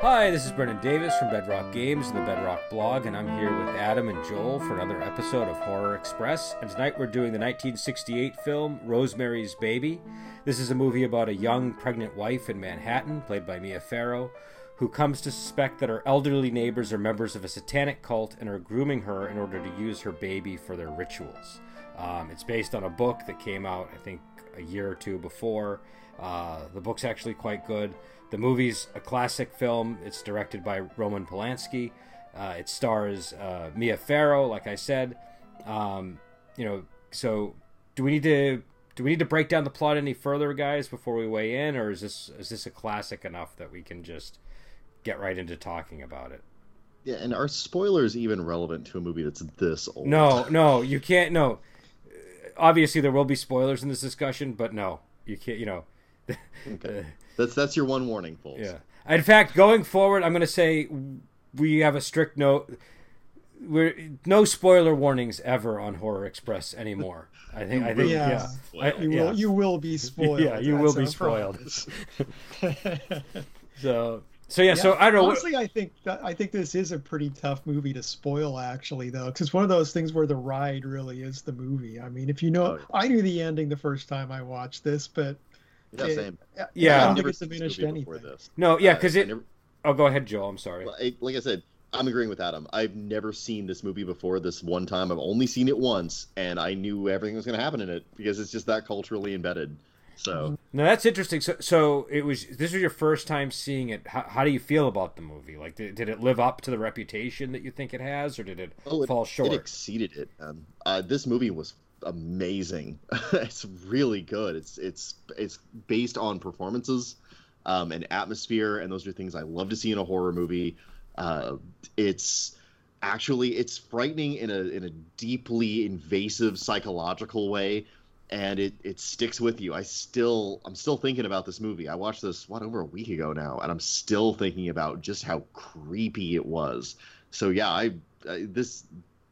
Hi, this is Brendan Davis from Bedrock Games and the Bedrock blog, and I'm here with Adam and Joel for another episode of Horror Express. And tonight we're doing the 1968 film Rosemary's Baby. This is a movie about a young pregnant wife in Manhattan, played by Mia Farrow, who comes to suspect that her elderly neighbors are members of a satanic cult and are grooming her in order to use her baby for their rituals. Um, it's based on a book that came out, I think, a year or two before. Uh, the book's actually quite good. The movie's a classic film. It's directed by Roman Polanski. Uh, it stars uh, Mia Farrow, like I said. Um, you know, so do we need to do we need to break down the plot any further, guys, before we weigh in, or is this is this a classic enough that we can just get right into talking about it? Yeah, and are spoilers even relevant to a movie that's this old? No, no, you can't. No, obviously there will be spoilers in this discussion, but no, you can't. You know. okay. That's that's your one warning, folks. Yeah. In fact, going forward, I'm going to say we have a strict note. We're no spoiler warnings ever on Horror Express anymore. I think. I think. Yeah. yeah. I, you will. You will be spoiled. Yeah, you will be spoiled. so. So yeah, yeah, so I don't know. Honestly, I think that, I think this is a pretty tough movie to spoil, actually, though, because it's one of those things where the ride really is the movie. I mean, if you know, oh. I knew the ending the first time I watched this, but yeah, it, same. Yeah, I don't think it's diminished anything. This. No, yeah, because uh, it. Never... Oh, go ahead, Joe. I'm sorry. Like I said, I'm agreeing with Adam. I've never seen this movie before. This one time, I've only seen it once, and I knew everything was going to happen in it because it's just that culturally embedded. So no, that's interesting. So, so it was. This was your first time seeing it. How, how do you feel about the movie? Like, did, did, it live up to the reputation that you think it has, or did it, oh, it fall short? It exceeded it. Um, uh, this movie was amazing. it's really good. It's it's it's based on performances um, and atmosphere, and those are things I love to see in a horror movie. Uh, it's actually it's frightening in a in a deeply invasive psychological way and it it sticks with you i still i'm still thinking about this movie i watched this what over a week ago now and i'm still thinking about just how creepy it was so yeah i, I this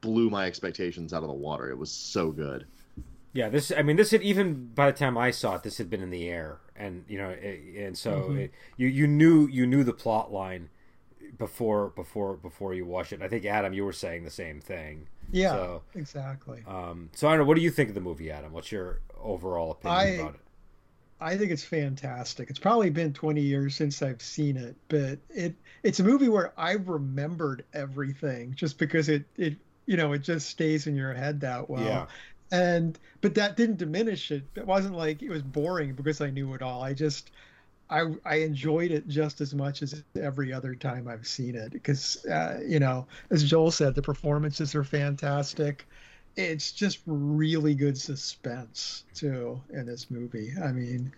blew my expectations out of the water. It was so good. Yeah, this. I mean, this had even by the time I saw it, this had been in the air, and you know, it, and so mm-hmm. it, you you knew you knew the plot line before before before you watch it. I think Adam, you were saying the same thing. Yeah, so, exactly. Um, so I don't know. What do you think of the movie, Adam? What's your overall opinion I, about it? I think it's fantastic. It's probably been 20 years since I've seen it, but it it's a movie where I remembered everything just because it it you know it just stays in your head that well yeah. and but that didn't diminish it it wasn't like it was boring because i knew it all i just i i enjoyed it just as much as every other time i've seen it because uh, you know as joel said the performances are fantastic it's just really good suspense too in this movie i mean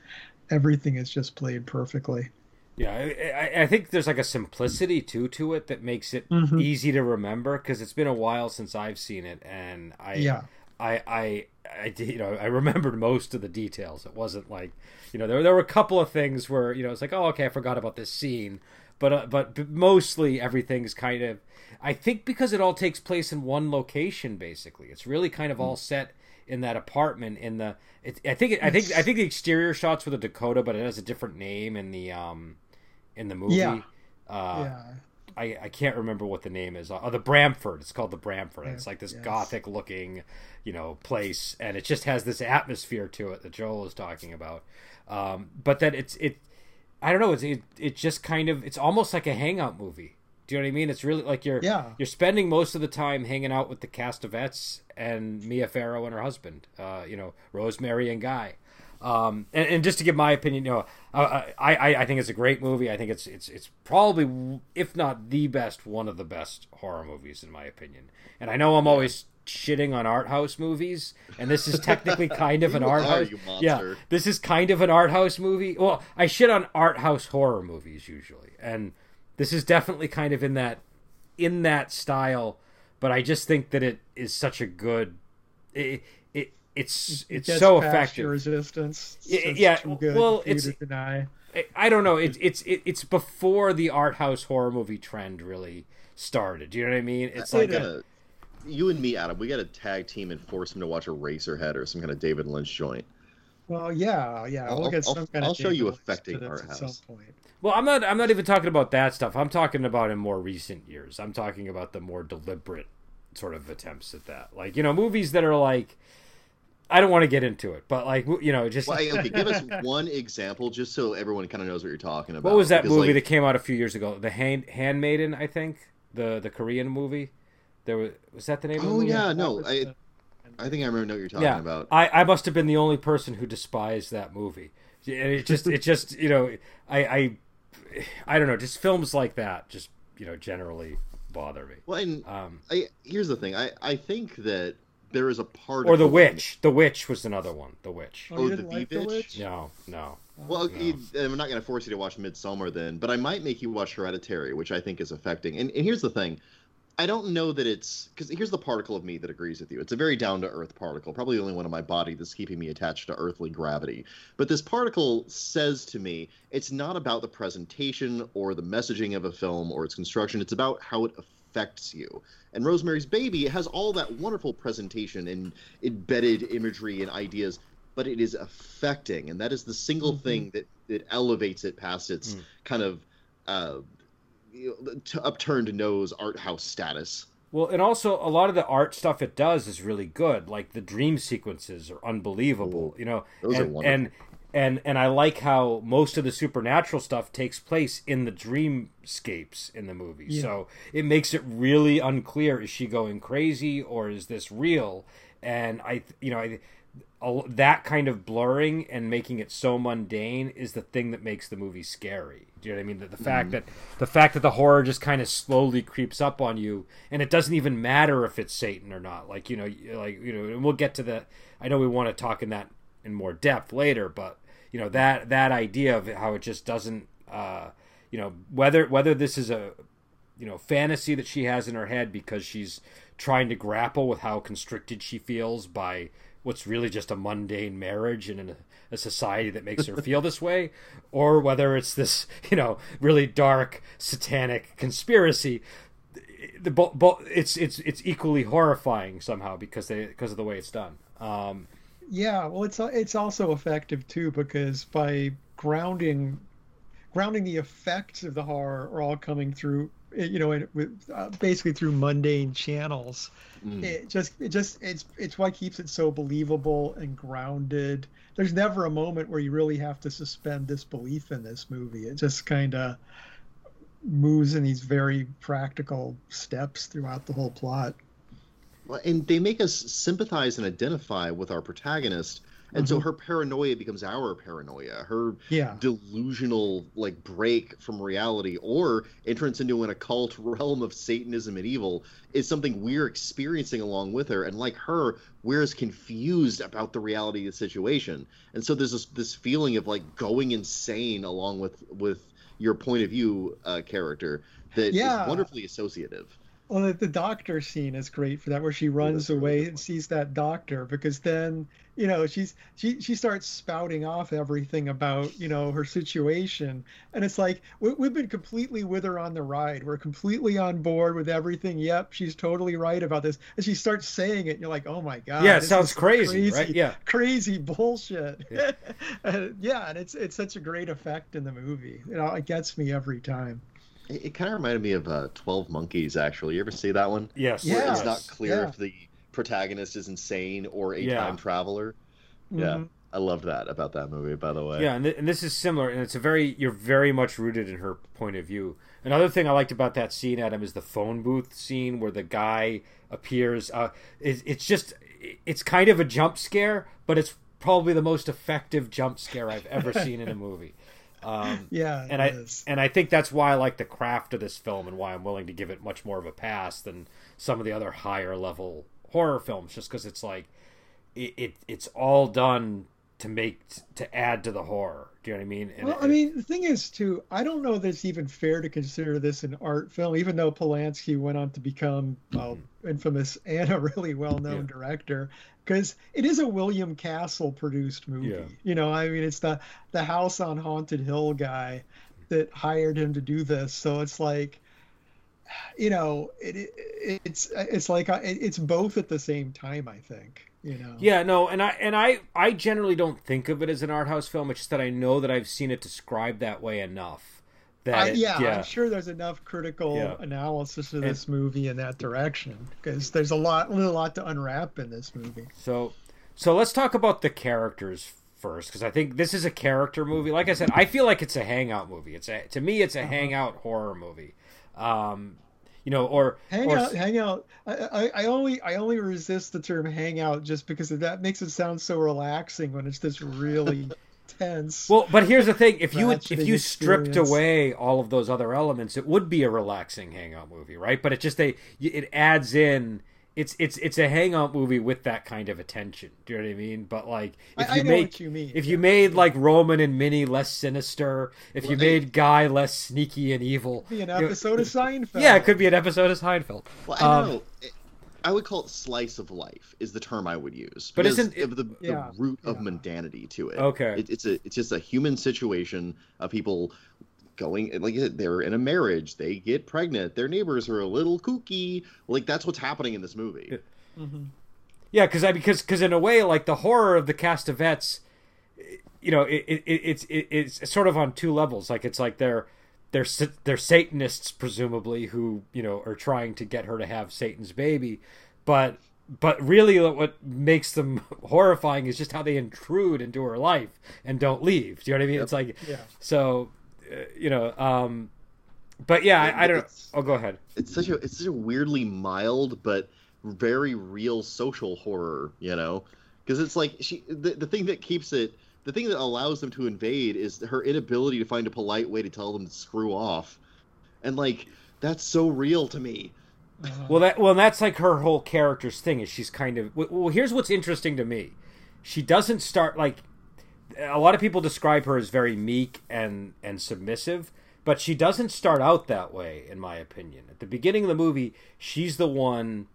everything is just played perfectly yeah, I, I, think there's like a simplicity too to it that makes it mm-hmm. easy to remember because it's been a while since I've seen it, and I, yeah. I, I, I, you know, I remembered most of the details. It wasn't like, you know, there there were a couple of things where you know it's like, oh, okay, I forgot about this scene, but uh, but mostly everything's kind of, I think because it all takes place in one location, basically, it's really kind of all mm. set in that apartment in the. It, I think it, I think I think the exterior shots were the Dakota, but it has a different name in the um in the movie. Yeah. Uh, yeah. I, I can't remember what the name is. Oh, the Bramford. It's called the Bramford. Yeah, it's like this yes. gothic looking, you know, place, and it just has this atmosphere to it that Joel is talking about. Um, but then it's it, I don't know. It's it, it just kind of it's almost like a hangout movie. Do you know what I mean? It's really like you're yeah. you're spending most of the time hanging out with the Castevets and Mia Farrow and her husband. Uh, you know, Rosemary and Guy. Um, and, and, just to give my opinion, you know, uh, I, I, I think it's a great movie. I think it's it's it's probably, if not the best, one of the best horror movies in my opinion. And I know I'm always shitting on art house movies, and this is technically kind of an art house. Yeah, this is kind of an art house movie. Well, I shit on art house horror movies usually, and this is definitely kind of in that in that style. But I just think that it is such a good. It, it's it's it so effective. Resistance. yeah. well, it's deny. I don't know. It's it's it's before the art house horror movie trend really started. Do you know what I mean? It's like a, you and me, Adam. We got a tag team and force him to watch a Eraserhead or some kind of David Lynch joint. Well, yeah, yeah. I'll, we'll get I'll- some kind I'll of show you affecting to this art at some house. point. Well, I'm not. I'm not even talking about that stuff. I'm talking about in more recent years. I'm talking about the more deliberate sort of attempts at that. Like you know, movies that are like. I don't want to get into it, but like you know, just Well, okay, give us one example, just so everyone kind of knows what you're talking about. what was that because, movie like, that came out a few years ago? The Hand Handmaiden, I think the the Korean movie. There was was that the name? of the Oh yeah, that no, I, the- I think I remember what you're talking yeah. about. I I must have been the only person who despised that movie. And it just it just you know I I I don't know just films like that just you know generally bother me. Well, and Um, I, here's the thing. I, I think that there is a part or of the witch. The witch was another one. The witch. Oh, Oh, the like The Witch? No, no. Well, No. you- I'm not going to force you to watch Midsommar then, but I might make you watch Hereditary, which I think is affecting. And, and here's the thing. I don't know that it's because here's the particle of me that agrees with you. It's a very down to earth particle, probably the only one in my body that's keeping me attached to earthly gravity. But this particle says to me it's not about the presentation or the messaging of a film or its construction. It's about how it affects you. And Rosemary's Baby has all that wonderful presentation and embedded imagery and ideas, but it is affecting, and that is the single Mhm. thing that that elevates it past its Mm. kind of uh, you know, t- upturned nose art house status. Well, and also a lot of the art stuff it does is really good. Like the dream sequences are unbelievable. You know, and, and and and I like how most of the supernatural stuff takes place in the dreamscapes in the movie. Yeah. So it makes it really unclear: is she going crazy or is this real? And I, you know, I, that kind of blurring and making it so mundane is the thing that makes the movie scary. Do you know what I mean? The, the fact mm-hmm. that the fact that the horror just kind of slowly creeps up on you, and it doesn't even matter if it's Satan or not. Like you know, like you know, and we'll get to the. I know we want to talk in that in more depth later, but you know that that idea of how it just doesn't. Uh, you know whether whether this is a you know fantasy that she has in her head because she's trying to grapple with how constricted she feels by what's really just a mundane marriage and in a, a society that makes her feel this way or whether it's this you know really dark satanic conspiracy the bo- bo- it's it's it's equally horrifying somehow because they because of the way it's done um Yeah, well, it's it's also effective too because by grounding grounding the effects of the horror are all coming through, eh, you know, with, uh, basically through mundane channels. Mm. It just it just it's it's what keeps it so believable and grounded. There's never a moment where you really have to suspend disbelief in this movie. It just kind of moves in these very practical steps throughout the whole plot. And they make us sympathize and identify with our protagonist, and so her paranoia becomes our paranoia. Her Yeah. delusional like break from reality or entrance into an occult realm of satanism and evil is something we're experiencing along with her and like her we're as confused about the reality of the situation and so there's this, this feeling of like going insane along with with your point of view uh, character that is Yeah. wonderfully associative Well, the, the doctor scene is great for that, where she runs really away and sees that doctor, because then you know she's she she starts spouting off everything about you know her situation, and it's like we, we've been completely with her on the ride. We're completely on board with everything. Yep, she's totally right about this, and she starts saying it. And you're like, oh my god, yeah it sounds is crazy, right yeah crazy bullshit. Yeah. Uh, yeah, and it's it's such a great effect in the movie. You know, it gets me every time. It, it kind of reminded me of uh, 12 monkeys actually you ever see that one yes Yeah. where it's not clear yeah. if the protagonist is insane or a Yeah. time traveler yeah Mhm. i love that about that movie by the way Yeah, and, th- and this is similar, and it's a very you're very much rooted in her point of view. Another thing I liked about that scene, Adam, is the phone booth scene where the guy appears. Uh, it, it's just it's kind of a jump scare, but it's probably the most effective jump scare I've ever seen in a movie. Um, Yeah, and I is. and I think that's why I like the craft of this film and why I'm willing to give it much more of a pass than some of the other higher level horror films, just because it's like it, it it's all done to make to add to the horror. Do you know what I mean? And Well, it- I mean, the thing is, too, I don't know that it's even fair to consider this an art film, even though Polanski went on to become well, mm-hmm. infamous and a really well-known Yeah. director, because it is a William Castle produced movie. Yeah. You know, I mean, it's the the House on Haunted Hill guy that hired him to do this, so it's like. you know, it, it it's it's like it's both at the same time. I think. You know. Yeah, no, and I and I I generally don't think of it as an art house film. It's just that I know that I've seen it described that way enough. That I, it- yeah, yeah, I'm sure there's enough critical Yeah. analysis of this movie in that direction because there's a lot, a lot to unwrap in this movie. So, so let's talk about the characters first, because I think this is a character movie. Like I said, I feel like it's a hangout movie. It's a to me, it's a hangout horror movie. Um, you know, or Hang or, out, hang out. I, I, I only, I only resist the term "hang out" just because that makes it sound so relaxing when it's this really tense. Well, but here's the thing: if you if you stripped experience. away all of those other elements, it would be a relaxing hangout movie, right? But it just they it adds in. It's it's it's a hangout movie with that kind of attention. Do you know what I mean? But like, if I- you I know make you mean, if yeah. you made like Roman and Minnie less sinister, if you Well, made Guy less sneaky and evil, be an you know, episode of Seinfeld. yeah, it could be an episode of Seinfeld. Well, I don't Um, know. It- I would call it slice of life is the term I would use. But isn't it- of the, Yeah, the root of mundanity to it? Okay. It, it's a it's just a human situation of people going like I said, they're in a marriage, they get pregnant, their neighbors are a little kooky. Like that's what's happening in this movie. Mhm. Yeah, because I because because in a way, like the horror of the Castevets, you know, it, it, it's it, it's sort of on two levels. Like it's like they're they're they're Satanists presumably who you know are trying to get her to have Satan's baby, but but really what makes them horrifying is just how they intrude into her life and don't leave. Do you know what I mean? Yep. It's like Yeah. so, you know. um But yeah, I, I don't. It's- Oh, go ahead. It's such a it's such a weirdly mild but very real social horror, you know? Because it's like she the, the thing that keeps it the thing that allows them to invade is her inability to find a polite way to tell them to screw off. And like that's so real to me. Uh-huh. Well, that well, that's like her whole character's thing. Is she's kind of well. well, Here's what's interesting to me: she doesn't start like a lot of people describe her as very meek and and submissive, but she doesn't start out that way, in my opinion. At the beginning of the movie, she's the one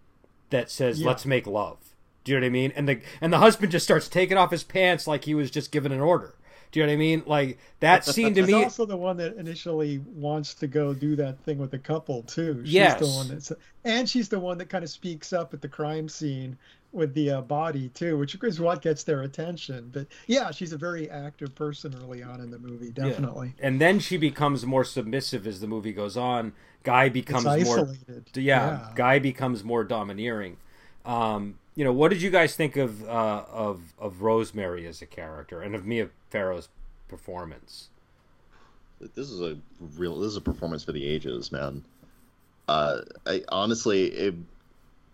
that says, Yeah. "Let's make love." Do you know what I mean? And the and the husband just starts taking off his pants like he was just given an order. Do you know what I mean? Like that scene to She's me. also the one that initially wants to go do that thing with the couple too. She's Yes. the one that's, and she's the one that kind of speaks up at the crime scene with the uh, body too, which is what gets their attention. But yeah, she's a very active person early on in the movie, definitely. and then she becomes more submissive as the movie goes on. Guy It's becomes more isolated. yeah, guy becomes more domineering. Um, you know, what did you guys think of uh, of of Rosemary as a character and of Mia Farrow's performance? This is a real. This is a performance for the ages, man. Uh, I honestly, it,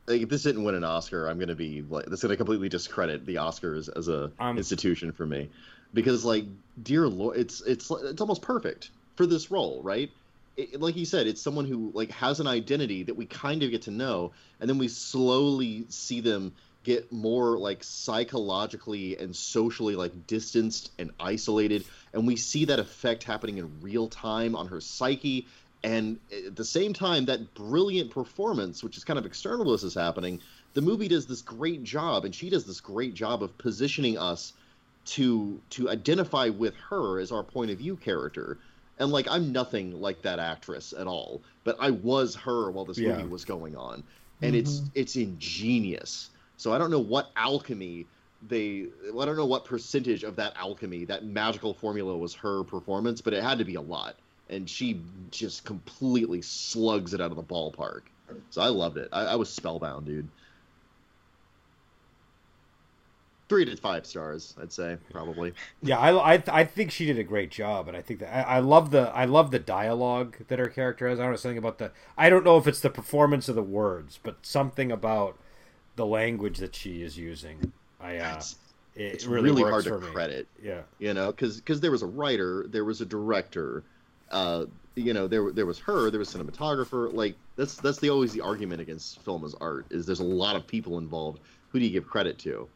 like, if this didn't win an Oscar, I'm gonna be like, this is gonna completely discredit the Oscars as a Um, institution for me, because like, dear Lord, it's it's it's almost perfect for this role, right? It, like you said, it's someone who like has an identity that we kind of get to know, and then we slowly see them get more like psychologically and socially like distanced and isolated and we see that effect happening in real time on her psyche and at the same time that brilliant performance which is kind of external to this is happening the movie does this great job and she does this great job of positioning us to to identify with her as our point of view character. And like i'm nothing like that actress at all but i was her while this Yeah. movie was going on. And it's mm-hmm. it's ingenious. So i don't know what alchemy they well, i don't know what percentage of that alchemy that magical formula was her performance but it had to be a lot and she just completely slugs it out of the ballpark so i loved it i, I was spellbound dude three to five stars i'd say probably Yeah, I, I, I think she did a great job, and I think that I, I love the I love the dialogue that her character has. I don't know something about the I don't know if it's the performance of the words, but something about the language that she is using. I uh, It's- it it's really, really, works hard to me. credit Yeah, you know because because there was a writer there was a director uh you know there there was her there was cinematographer like that's that's the always the argument against film as art is there's a lot of people involved who do you give credit to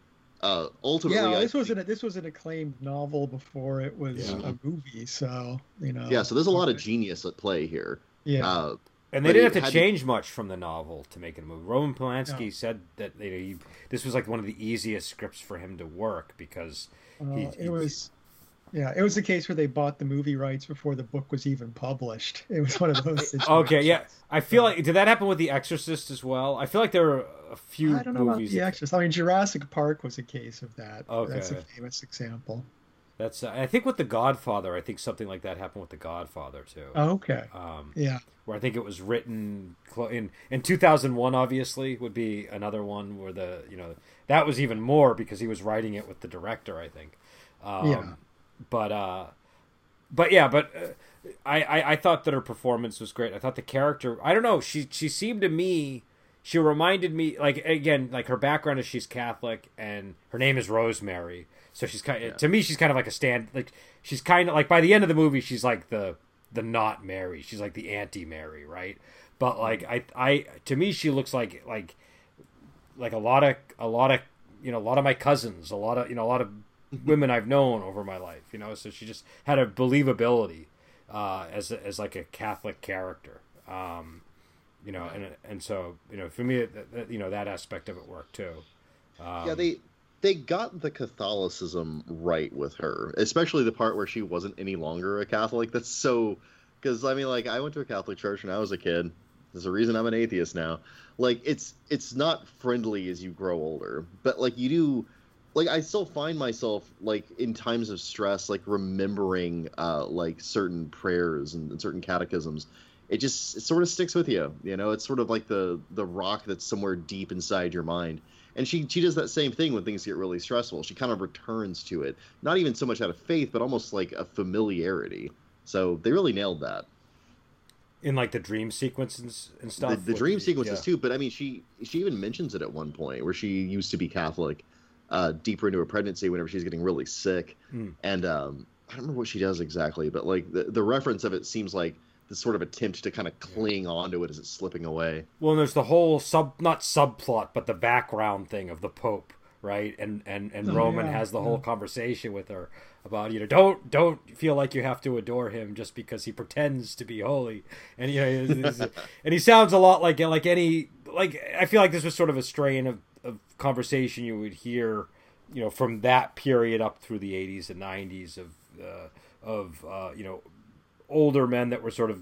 uh ultimately Yeah, I this was think- an this was an acclaimed novel before it was Yeah. a movie, so you know. yeah so there's a lot of genius at play here yeah. uh and they But didn't have to had to- change much from the novel to make it a movie. Roman Polanski No. said that you know, he, this was like one of the easiest scripts for him to work because Uh, he- it he- was Yeah, it was a case where they bought the movie rights before the book was even published. It was one of those situations. okay, yeah. I feel like did that happen with The Exorcist as well? I feel like there were a few I don't know movies. about the Exorcist. I mean, Jurassic Park was a case of that. Okay. That's a famous example. That's uh, I think with The Godfather, I think something like that happened with The Godfather too. Okay. Um, Yeah. where I think it was written in in 2001 obviously would be another one where the you know that was even more because he was writing it with the director I think um, Yeah. But uh but yeah but uh, I, I I thought that her performance was great. I thought the character I don't know she she seemed to me she reminded me like again like her background is she's Catholic and her name is Rosemary. So she's kind of to me she's kind of like a stand like she's kind of like by the end of the movie she's like the the not Mary. She's like the anti Mary right? But like I I to me she looks like like like a lot of a lot of you know a lot of my cousins a lot of you know a lot of women I've known over my life you know so she just had a believability uh, as as like a Catholic character um, you know and and so you know for me you know that aspect of it worked too um, yeah, they they got the Catholicism right with her, especially the part where she wasn't any longer a Catholic. That's so because I mean, like I went to a Catholic church when I was a kid. There's a reason I'm an atheist now. Like it's it's not friendly as you grow older, but like you do. Like I still find myself like in times of stress, like remembering uh, like certain prayers and, and certain catechisms. It just it sort of sticks with you, you know. It's sort of like the the rock that's somewhere deep inside your mind and she she does that same thing when things get really stressful she kind of returns to it not even so much out of faith but almost like a familiarity so they really nailed that in like the dream sequences and stuff the, the dream sequences yeah. too but i mean she she even mentions it at one point where she used to be catholic uh deeper into her pregnancy whenever she's getting really sick Hmm. and um i don't remember what she does exactly but like the, the reference of it seems like this sort of attempt to kind of cling onto it as it's slipping away Well, and there's the whole sub not subplot, but the background thing of the Pope, right? And and and Oh, Roman yeah, has the yeah. whole conversation with her about you know don't don't feel like you have to adore him just because he pretends to be holy, and you know, it's- it's- and he sounds a lot like like any like I feel like this was sort of a strain of, of conversation you would hear, you know, from that period up through the 80s and 90s of uh, of uh, you know older men that were sort of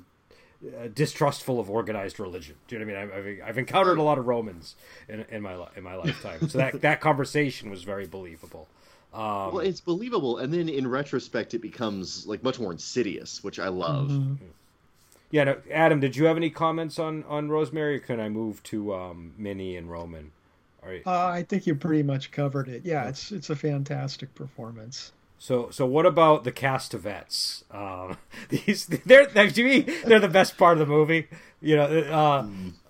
uh, distrustful of organized religion. Do you know what I mean? I've, I've, I've encountered a lot of Romans in, in my li- in my lifetime, so that that conversation was very believable. Um, well it's believable and then in retrospect it becomes like much more insidious which i love Mhm. yeah, no, Adam, did you have any comments on on Rosemary, or can I move to um, Minnie and Roman? All right. Uh, I think you pretty much covered it. Yeah, it's it's a fantastic performance. So, so what about the Castevets? Um, these they're, they're to me they're the best part of the movie. You know,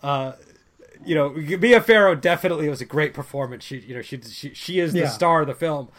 uh, uh, you know, Mia Farrow definitely was a great performance. She, you know, she she, she is the Yeah. star of the film.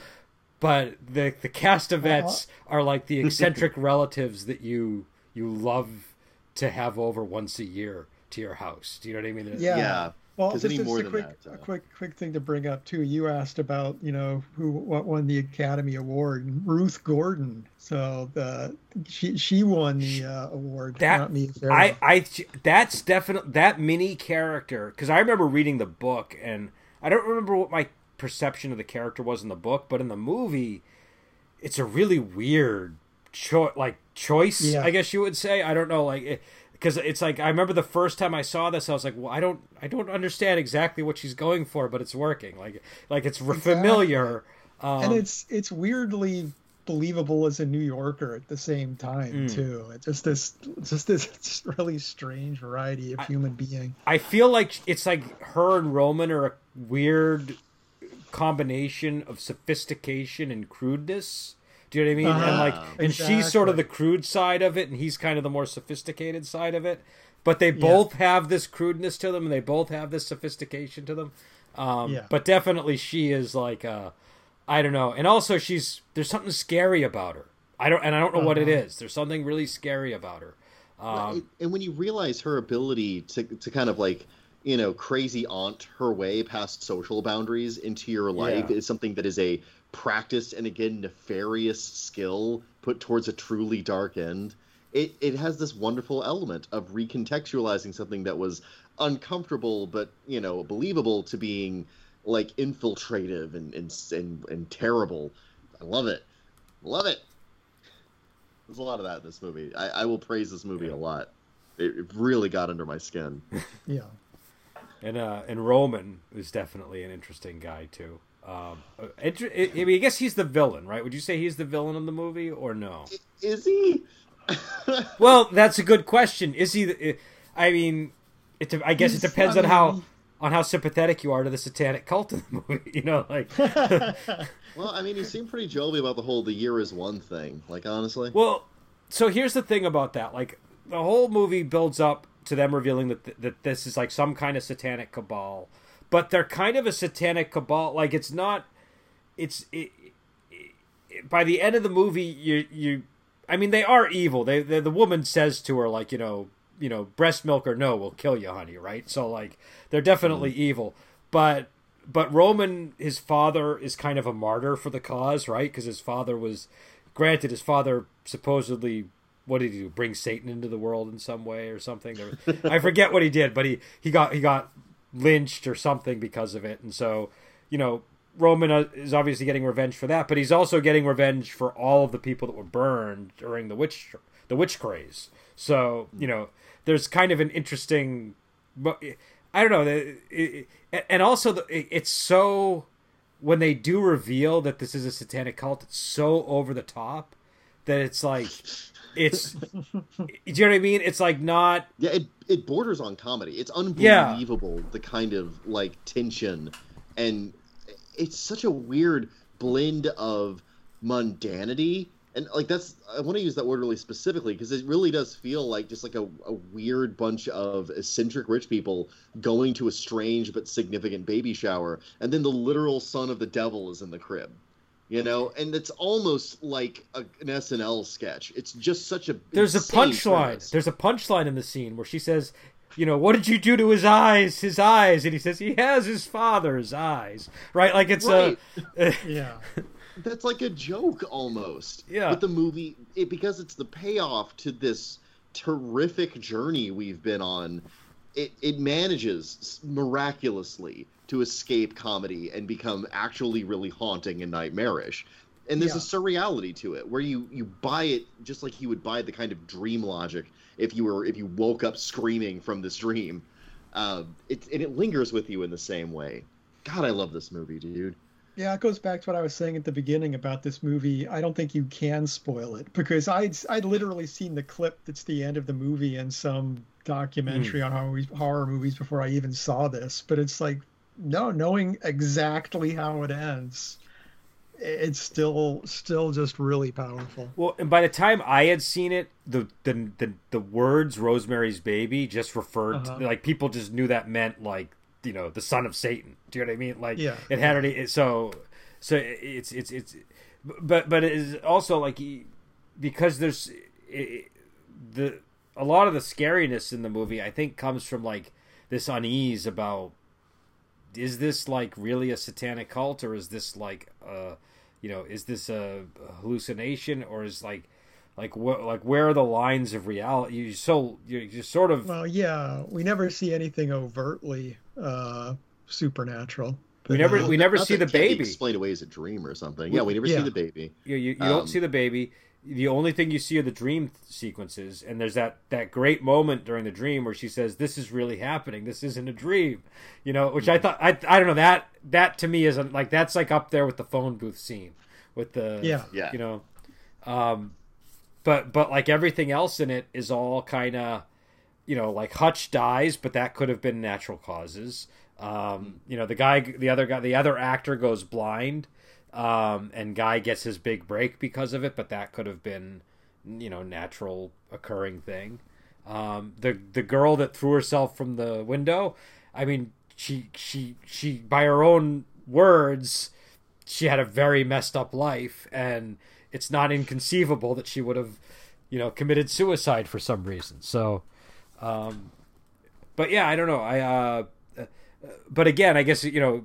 But the the Castevets are like the eccentric relatives that you you love to have over once a year to your house. Do you know what I mean? Yeah. yeah Well, 'Cause just, any just more a than quick, that, uh, a quick, quick thing to bring up too. You asked about, you know, who what won the Academy Award. Ruth Gordon. So the she she won the uh, award. That- not Mia Farrow. I, I, that's definitely that Minnie character because I remember reading the book and I don't remember what my perception of the character was in the book, but in the movie, it's a really weird choice, like choice. Yeah. I guess you would say. I don't know, like because it's like I remember the first time I saw this, I was like, well, I don't, I don't understand exactly what she's going for, but it's working. Like, like it's familiar. Um, and it's it's weirdly believable as a New Yorker at the same time Mm. too. It's just this just this really strange variety of human being. I feel like it's like her and Roman are a weird combination of sophistication and crudeness. Do you know what I mean? and Uh-huh. like, and she's sort of the crude side of it, and he's kind of the more sophisticated side of it. But they both have this crudeness to them, and they both have this sophistication to them. Um, Yeah. But definitely, she is like, uh, I don't know, and also she's there's something scary about her. I don't, and I don't know what it Uh-huh. is. There's something really scary about her. Um, and when you realize her ability to to kind of like you know crazy aunt her way past social boundaries into your life Yeah. is something that is a practiced and again nefarious skill put towards a truly dark end it it has this wonderful element of recontextualizing something that was uncomfortable but you know believable to being like infiltrative and and and, and terrible i love it love it There's a lot of that in this movie. I, I will praise this movie a lot. It, it really got under my skin. Yeah. And uh, and Roman is definitely an interesting guy too. Um, uh, inter- I I mean, I guess he's the villain, right? Would you say he's the villain of the movie, or no? Is he? Well, that's a good question. Is he? The, I mean, it. I guess it depends I on how on how sympathetic you are to the satanic cult in the movie. You know, like, Well, I mean, he seemed pretty jovial about the whole "the year is one" thing. Like, honestly, well, so here's the thing about that. Like, the whole movie builds up to them revealing that th- that this is like some kind of satanic cabal, but they're kind of a satanic cabal. Like, it's not. It's it, it, by the end of the movie, you you. I mean, they are evil. They, they the woman says to her like, you know, you know, breast milk or no will kill you, honey. Right? So like, they're definitely mm-hmm. evil. But but Roman, his father is kind of a martyr for the cause, right? Because his father was, granted, his father supposedly. What did he do? Bring Satan into the world in some way or something? There- I forget what he did, but he, he got he got lynched or something because of it, and so you know Roman uh, is obviously getting revenge for that, but he's also getting revenge for all of the people that were burned during the witch the witch craze. So you know, there's kind of an interesting, I don't know, and also it's so when they do reveal that this is a satanic cult, it's so over the top that it's like it's. do you know what I mean? It's like not yeah, it it borders on comedy. It's Yeah. unbelievable the kind of like tension, and it's such a weird blend of mundanity and like that's I want to use that word really specifically because it really does feel like just like a, a weird bunch of eccentric rich people going to a strange but significant baby shower, and then the literal son of the devil is in the crib. You know, and it's almost like a, an SNL sketch. It's just such a there's a punchline. premise. There's a punchline in the scene where she says, "You know, what did you do to his eyes? His eyes?" And he says, "He has his father's eyes." Right? Like it's Right. a Yeah. That's like a joke almost. Yeah. But the movie, it, because it's the payoff to this terrific journey we've been on, it, it manages miraculously to escape comedy and become actually really haunting and nightmarish. And there's Yeah. a surreality to it where you, you buy it just like you would buy the kind of dream logic if you were if you woke up screaming from this dream. Um, it, and it lingers with you in the same way. God, I love this movie, dude. Yeah, it goes back to what I was saying at the beginning about this movie. I don't think you can spoil it because I'd I'd literally seen the clip that's the end of the movie in some documentary on horror, horror movies before I even saw this. But it's like, no, knowing exactly how it ends, it's still still just really powerful. well. And by the time I had seen it, the the the, the words "Rosemary's Baby" just referred Uh-huh. to like people just knew that meant like you know the son of Satan. Do you know what I mean? Like Yeah. it had it, so so it's it's it's but but it is also like because there's it, the a lot of the scariness in the movie I think comes from like this unease about is this like really a satanic cult or is this like uh you know is this a hallucination or is like like what like where are the lines of reality you so you're just sort of Well, yeah, we never see anything overtly uh, supernatural. We never- uh, we never see the can't be baby. explained away as a dream or something. Yeah, we never Yeah. see the baby. you you, you don't Um, see the baby the only thing you see are the dream sequences and there's that that great moment during the dream where she says this is really happening this isn't a dream you know which i thought i i don't know that that to me isn't like that's like up there with the phone booth scene with the Yeah. Yeah. you know um but but like everything else in it is all kind of you know like hutch dies but that could have been natural causes um you know the guy the other guy the other actor goes blind um and guy gets his big break because of it but that could have been you know natural occurring thing. Um the the girl that threw herself from the window i mean she she she by her own words she had a very messed up life and it's not inconceivable that she would have you know committed suicide for some reason. So um but yeah i don't know. I uh uh, but again i guess you know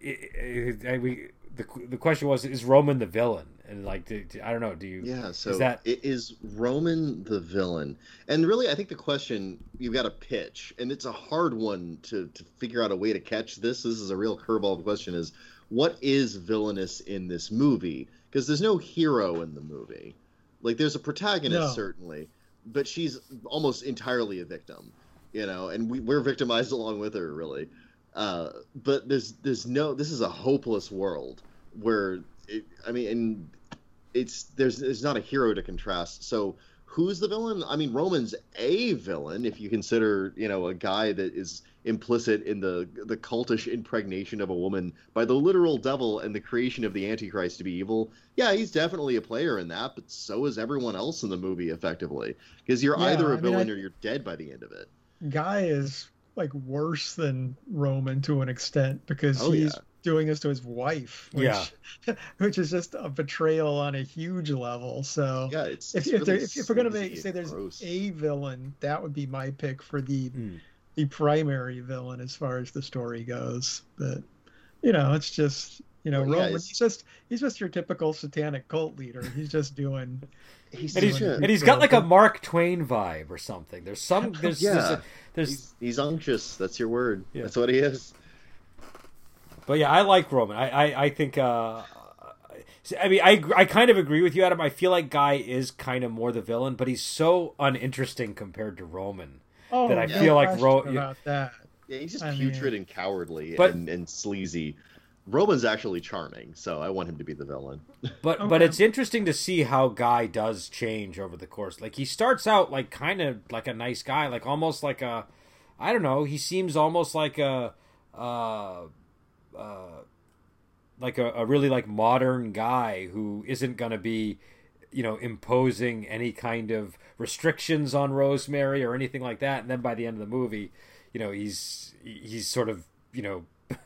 it, it, I, we the, the question was is roman the villain and like do, do- i don't know do you Yeah, so is that it is Roman the villain. And really I think the question you've got to pitch, and it's a hard one to, to figure out a way to catch this. This is a real curveball question is what is villainous in this movie? Because there's no hero in the movie. Like there's a protagonist No. certainly, but she's almost entirely a victim, you know, and we, we're victimized along with her really. Uh, but there's there's no this is a hopeless world where it, I mean, and it's there's there's not a hero to contrast. So who's the villain? I mean, Roman's a villain if you consider you know a guy that is implicit in the the cultish impregnation of a woman by the literal devil and the creation of the Antichrist to be evil. Yeah, he's definitely a player in that, but so is everyone else in the movie effectively because you're Yeah, either a I mean, villain I- or you're dead by the end of it. Guy is like worse than Roman to an extent because Oh, he's yeah. doing this to his wife, which, Yeah. which is just a betrayal on a huge level. So Yeah, it's, if, it's if, really if, if we're gonna make say there's gross. a villain, that would be my pick for the Mm. the primary villain as far as the story goes. But you know, it's just you know, Well, Roman. it's- He's just he's just your typical satanic cult leader. He's just doing. He's And he's, and he's got like a Mark Twain vibe or something. There's some there's Yeah. there's, a, there's he's, he's unctuous. That's your word. Yeah. That's what he is. But yeah, I like Roman. I I, I think. Uh, I mean, I I kind of agree with you, Adam. I feel like Guy is kind of more the villain, but he's so uninteresting compared to Roman. Oh, That I no feel like question Ro- about that. Yeah, he's just I putrid mean- and cowardly But- and, and sleazy. Roman's actually charming, so I want him to be the villain. But but it's interesting to see how Guy does change over the course. Like he starts out like kind of like a nice guy, like almost like a, I don't know. He seems almost like a, uh, uh, like a, a really like modern guy who isn't gonna be, you know, imposing any kind of restrictions on Rosemary or anything like that. And then by the end of the movie, you know, he's he's sort of you know.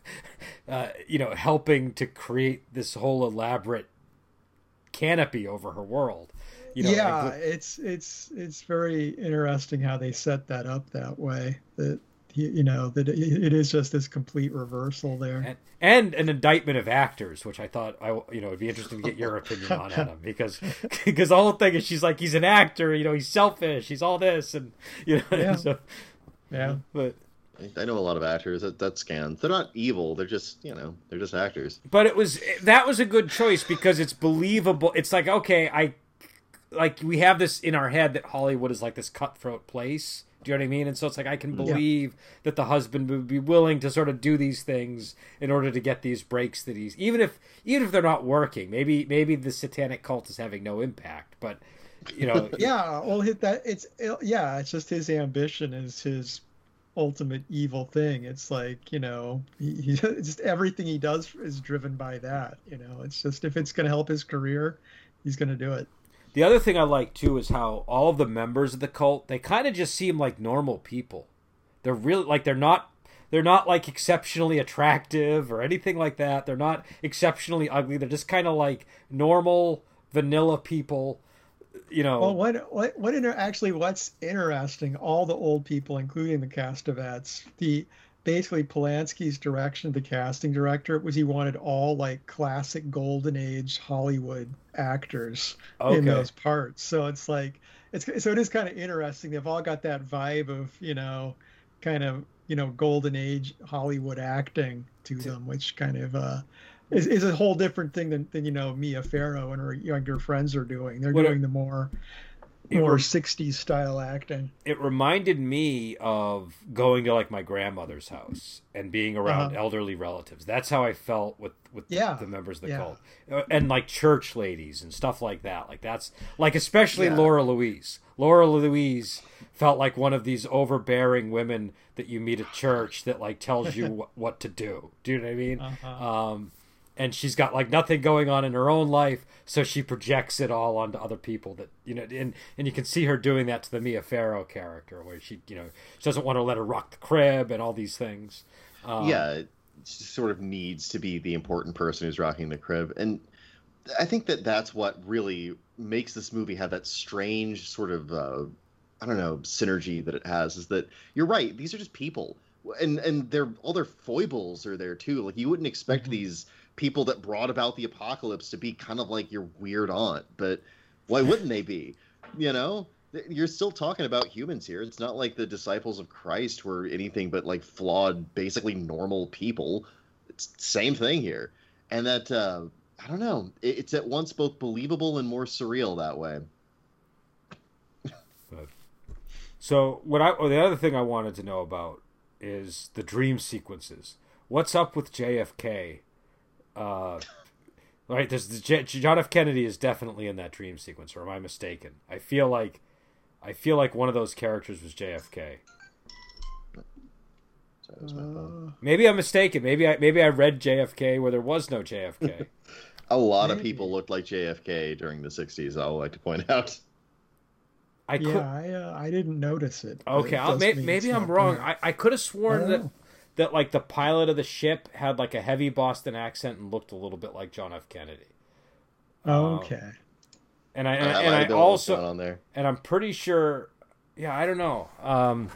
Uh, you know, helping to create this whole elaborate canopy over her world. You know, yeah, like, it's it's it's very interesting how they set that up that way. That you know that it, it is just this complete reversal there. and, and an indictment of actors, which I thought I you know it'd be interesting to get your opinion on Adam because because the whole thing is she's like he's an actor, you know, he's selfish, he's all this, and you know, Yeah. so, Yeah, but I know a lot of actors that that scans. They're not evil. They're just you know they're just actors. but it was that was a good choice because it's believable. It's like okay, I like we have this in our head that Hollywood is like this cutthroat place. Do you know what I mean? And so it's like I can believe that the husband would be willing to sort of do these things in order to get these breaks that he's even if even if they're not working. Maybe maybe the satanic cult is having no impact, but you know, yeah. Well, hit that. It's yeah. It's just his ambition is his ultimate evil thing. It's like you know, he, he just everything he does is driven by that. You know, it's just if it's going to help his career, he's going to do it. The other thing I like too is how all the members of the cult they kind of just seem like normal people. They're really like they're not they're not like exceptionally attractive or anything like that. They're not exceptionally ugly. They're just kind of like normal vanilla people. You know, Well, what what what inter- actually what's interesting? All the old people, including the Castevets, the basically Polanski's direction the casting director was he wanted all like classic golden age Hollywood actors Okay. in those parts. So it's like it's so it is kind of interesting. They've all got that vibe of you know, kind of you know golden age Hollywood acting to them, which kind of uh, is, is a whole different thing than, than you know Mia Farrow and her younger friends are doing. They're doing the more more rem- 60s style acting. it reminded me of going to like my grandmother's house and being around Uh-huh. elderly relatives. That's how I felt with with the- Yeah, the members of the yeah. cult, Uh, and like church ladies and stuff like that. Like that's like especially Yeah. Laura Louise. Laura Louise felt like one of these overbearing women that you meet at church that like tells you what, what to do. Do you know what I mean? Uh-huh. Um, and she's got like nothing going on in her own life, so she projects it all onto other people. That you know, and and you can see her doing that to the Mia Farrow character, where she you know she doesn't want to let her rock the crib and all these things. Um, yeah, it sort of needs to be the important person who's rocking the crib, and I think that that's what really makes this movie have that strange sort of uh, I don't know synergy that it has. Is that you're right? These are just people, and and their all their foibles are there too. Like you wouldn't expect Mhm. these people that brought about the apocalypse to be kind of like your weird aunt, but why wouldn't they be? You know, you're still talking about humans here. It's not like the disciples of Christ were anything but like flawed, basically normal people. It's same thing here, and that uh, I don't know. It's at once both believable and more surreal that way. So what I, or the other thing I wanted to know about is the dream sequences. What's up with JFK? Uh, right, there's the John F. Kennedy is definitely in that dream sequence, or am I mistaken? I feel like, I feel like one of those characters was JFK. Uh, Maybe I'm mistaken. Maybe I maybe I read JFK where there was no JFK. A lot of people looked like JFK during the '60s. I would like to point out. I could. yeah, I uh, I didn't notice it. Okay, it I'll, may, maybe I'm wrong. there. I, I could have sworn that Oh. That like the pilot of the ship had like a heavy Boston accent and looked a little bit like John F. Kennedy. Oh, okay. And I and, I- and have I been what was going also on there. and I'm pretty sure. Yeah, I don't know. Um,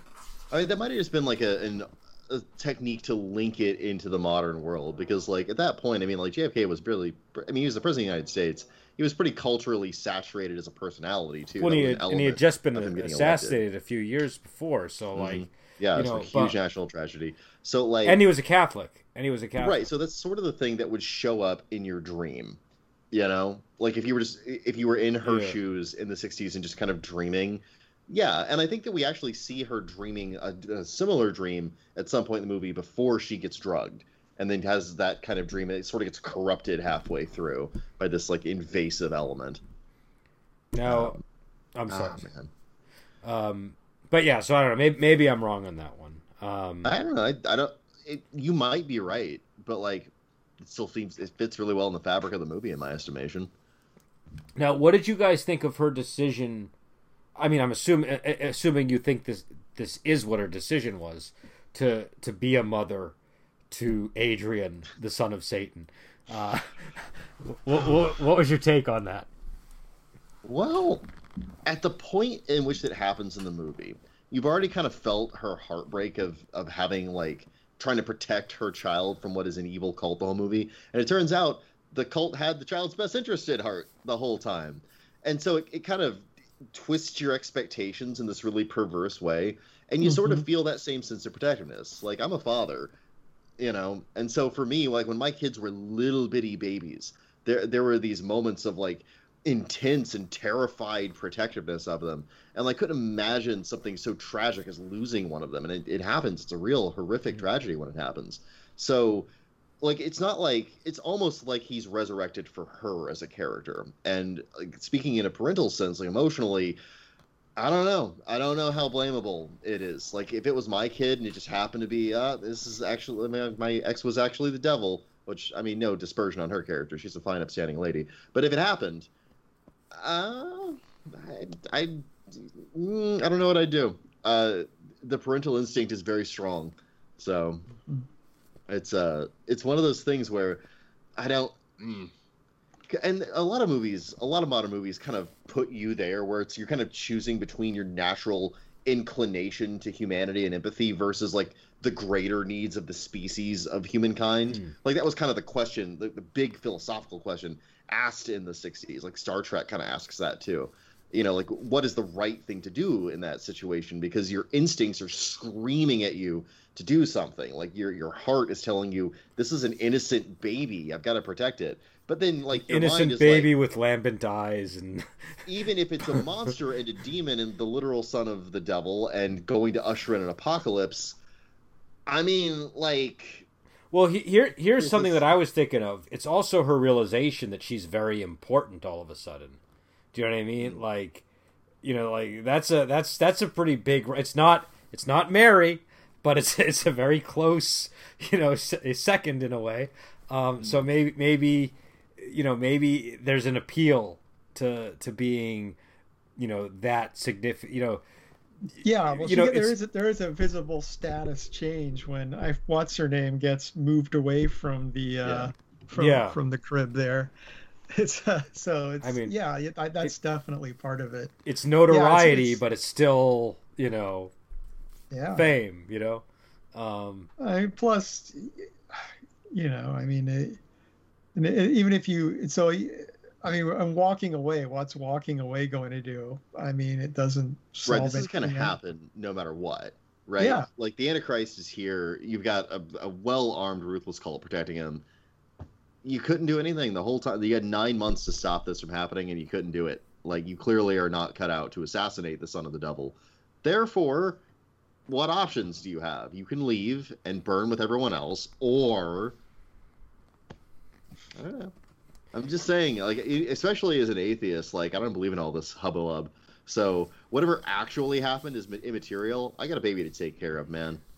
I mean, that might have just been like a, an, a technique to link it into the modern world because, like, at that point, I mean, like, JFK was really, I mean, he was the president of the United States. He was pretty culturally saturated as a personality, too. when That he had, an and he had just been of him getting assassinated a few years before, so Mhm. like, Yeah, you it's know, a huge but- national tragedy. So, like, and he was a Catholic, and he was a Catholic. right. So that's sort of the thing that would show up in your dream. You know, like if you were just if you were in her Yeah. shoes in the '60s and just kind of dreaming. Yeah, and I think that we actually see her dreaming a, a similar dream at some point in the movie before she gets drugged, and then has that kind of dream. It sort of gets corrupted halfway through by this like invasive element. Now, Um, I'm sorry. Man. Um, but yeah, so I don't know. Maybe, maybe I'm wrong on that one. Um, I don't know. I, I don't. It, you might be right, but like, it still seems it fits really well in the fabric of the movie, in my estimation. Now, what did you guys think of her decision? I mean, I'm assuming assuming you think this this is what her decision was to to be a mother to Adrian, the son of Satan. Uh, what, what, what was your take on that? Well, at the point in which it happens in the movie, you've already kind of felt her heartbreak of of having like trying to protect her child from what is an evil cult the whole movie, and it turns out the cult had the child's best interest at heart the whole time, and so it, it kind of twists your expectations in this really perverse way, and you sort of mm-hmm. feel that same sense of protectiveness. Like I'm a father, you know, and so for me, like when my kids were little bitty babies, there there were these moments of like intense and terrified protectiveness of them. And like couldn't imagine something so tragic as losing one of them. And it, it happens. It's a real horrific tragedy when it happens. So like it's not like it's almost like he's resurrected for her as a character. And like speaking in a parental sense like emotionally i don't know. I don't know how blamable it is. Like if it was my kid and it just happened to be uh this is actually my, my ex was actually the devil which i mean no dispersion on her character. She's a fine upstanding lady. But if it happened uh, I, I, mm, I don't know what I'd do. Uh, the parental instinct is very strong, so it's uh, it's one of those things where I don't. Mm. And a lot of movies, a lot of modern movies, kind of put you there, where it's you're kind of choosing between your natural inclination to humanity and empathy versus like the greater needs of the species of humankind. Hmm. Like that was kind of the question, the, the big philosophical question asked in the 60s like star trek kind of asks that too. You know like what is the right thing to do in that situation? Because your instincts are screaming at you to do something. Like your your heart is telling you this is an innocent baby. I've got to protect it. But then like Innocent baby like, with lambent eyes and even if it's a monster and a demon and the literal son of the devil and going to usher in an apocalypse i mean like Well, he, here here's something this- that I was thinking of. It's also her realization that she's very important all of a sudden. Do you know what I mean? Like, you know, like that's a that's that's a pretty big. It's not it's not Mary, but it's it's a very close, you know, se- a second in a way. Um, so maybe maybe you know maybe there's an appeal to to being you know that significant. You know, Yeah, well, you she know, get- there it's- is a, there is a visible status change when I what's her name gets moved away from the uh, Yeah. from Yeah. from the crib there. It's uh, so it's I mean, yeah, it, I, that's definitely part of it. it's notoriety, it's- but it's still you know Yeah. fame. You know. Um, I mean, plus, you know, I mean, it, and it, even if you, so, I mean, I'm walking away. What's walking away going to do? I mean, it doesn't solve right this is going to happen no matter what right Yeah. like the antichrist is here you've got a, a well-armed ruthless cult protecting him you couldn't do anything the whole time you had nine months to stop this from happening and you couldn't do it like you clearly are not cut out to assassinate the son of the devil Therefore, what options do you have? You can leave and burn with everyone else, or I don't know. I'm just saying, like, e- especially as an atheist, like, I don't believe in all this hubbub. So whatever actually happened is immaterial. I got a baby to take care of, man.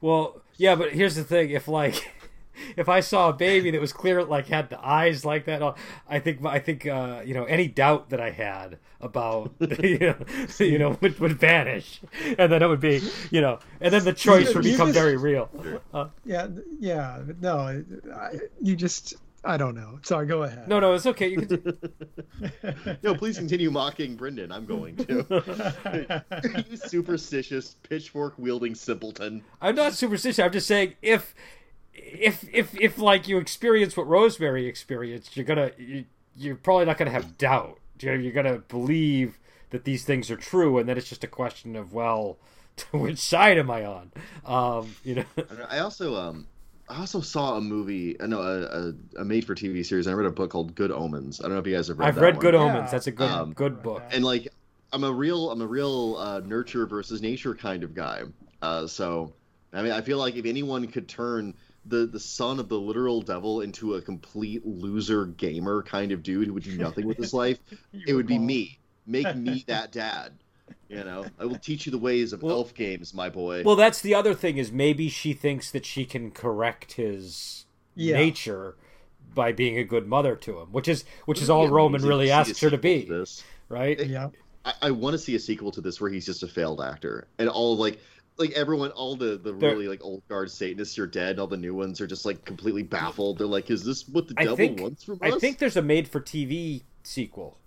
Well, yeah, but here's the thing: if like, if I saw a baby that was clear, like had the eyes like that, uh, I think I think uh, you know any doubt that I had about you know, you know would, would vanish, and then it would be you know, and then the choice would become just- very real. Uh, Yeah, yeah. No, I, you just. I don't know. Sorry, go ahead. no, no, it's okay. You can, No, please continue mocking Brendan. I'm going to. you superstitious, pitchfork wielding simpleton. I'm not superstitious. I'm just saying if if if if like you experience what Rosemary experienced, you're gonna you, you're probably not gonna have doubt. You're, you're gonna believe that these things are true, and then it's just a question of well, which side am I on? Um, you know. I know, I also um I also saw a movie, uh, no, a, a, a made-for-TV series. And I read a book called Good Omens. I don't know if you guys have read. I've that read one. Good Yeah. Omens. That's a good Um, good book. and like I'm a real I'm a real uh, nurture versus nature kind of guy. Uh, so I mean I feel like if anyone could turn the the son of the literal devil into a complete loser gamer kind of dude who would do nothing with his life, it would be me. Make me that dad. You know, I will teach you the ways of Well- elf games, my boy. Well, that's the other thing is maybe she thinks that she can correct his Yeah. nature by being a good mother to him, which is which is all be Roman really asks her to be, this. right? Yeah. I, I want to see a sequel to this where he's just a failed actor, and all like like everyone, all the the There- really like old guard Satanists are dead, all the new ones are just like completely baffled. They're like, "Is this what the I devil think- wants from us?" I think there's a made-for-TV sequel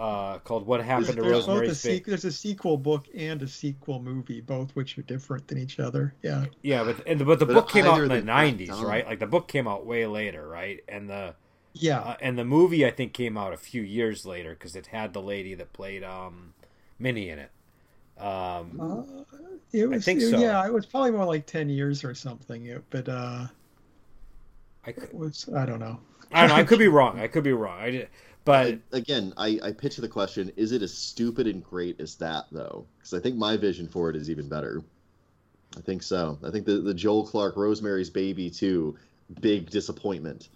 uh, called "What Happened to There's both a Rosemary's Baby." sequ- there's a sequel book and a sequel movie, both which are different than each other. Yeah. Yeah, but and the, but the But book came out in the '90s, right? Like the book came out way later, right? And the Yeah. uh, and the movie I think came out a few years later because it had the lady that played um, Minnie in it. Um, Uh, it was, think it- so. Yeah, it was probably more like ten years or something. It, but uh, I, could, it was I don't know. I don't know. I could be wrong. I could be wrong. I did, but I- again, I, I pitch the question: Is it as stupid and great as that, though? Because I think my vision for it is even better. I think so. I think the the Joel Clark Rosemary's Baby too, big disappointment.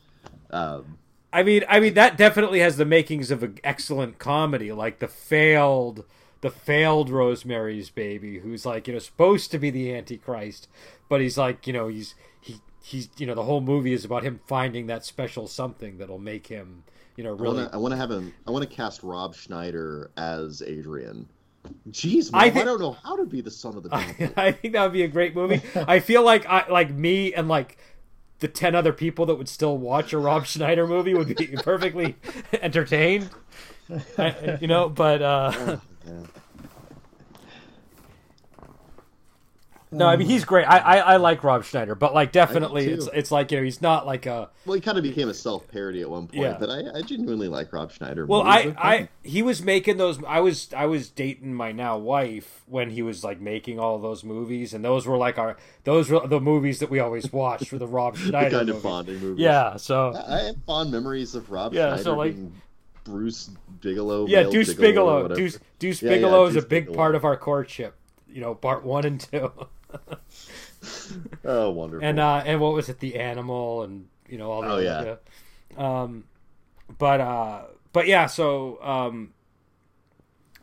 Um, I mean, I mean that definitely has the makings of an excellent comedy, like the failed, the failed Rosemary's Baby, who's like you know supposed to be the Antichrist, but he's like you know he's he he's you know the whole movie is about him finding that special something that'll make him you know I really. want to I want to have him. I want to cast Rob Schneider as Adrian. Jeez, I man, I, think- don't know how to be the son of the I. I think that would be a great movie. I feel like I like me and like the ten other people that would still watch a Rob Schneider movie would be perfectly entertained. I, you know, but uh Oh, No, I mean he's great. I, I, I like Rob Schneider, but like definitely it's it's like you know he's not like a Well, he kind of became a self parody at one point, Yeah. but I, I genuinely like Rob Schneider. well. I I he was making those I was I was dating my now wife when he was like making all those movies and those were like our those were the movies that we always watched for the Rob the Schneider kind of bonding movies. Yeah, so I I have fond memories of Rob Yeah, Schneider so, like- being Bruce Bigalow. yeah, Deuce Bigalow. whatever. Deuce Deuce Yeah, yeah, Bigalow is a big Bigalow. part of our courtship. You know, part one and two. Oh, wonderful. and uh and what was it the animal and you know all the Oh, yeah. um but uh but yeah so um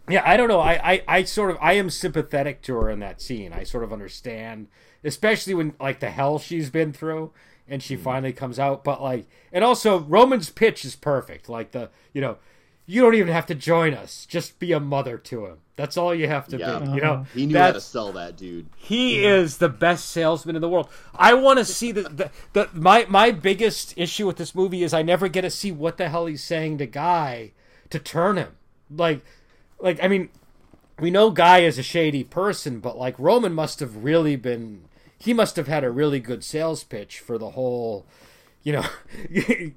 yeah i don't know I, I i sort of i am sympathetic to her in that scene i sort of understand especially when like the hell she's been through and Hmm. she finally comes out but like and also roman's pitch is perfect like the you know you don't even have to join us just be a mother to him that's all you have to Yeah. be you know uh-huh. he knew how to sell that dude. he is the best salesman in the world. I want to see the, the the my my biggest issue with this movie is I never get to see what the hell he's saying to Guy to turn him. Like like I mean, we know Guy is a shady person, but like Roman must have really been he must have had a really good sales pitch for the whole, you know,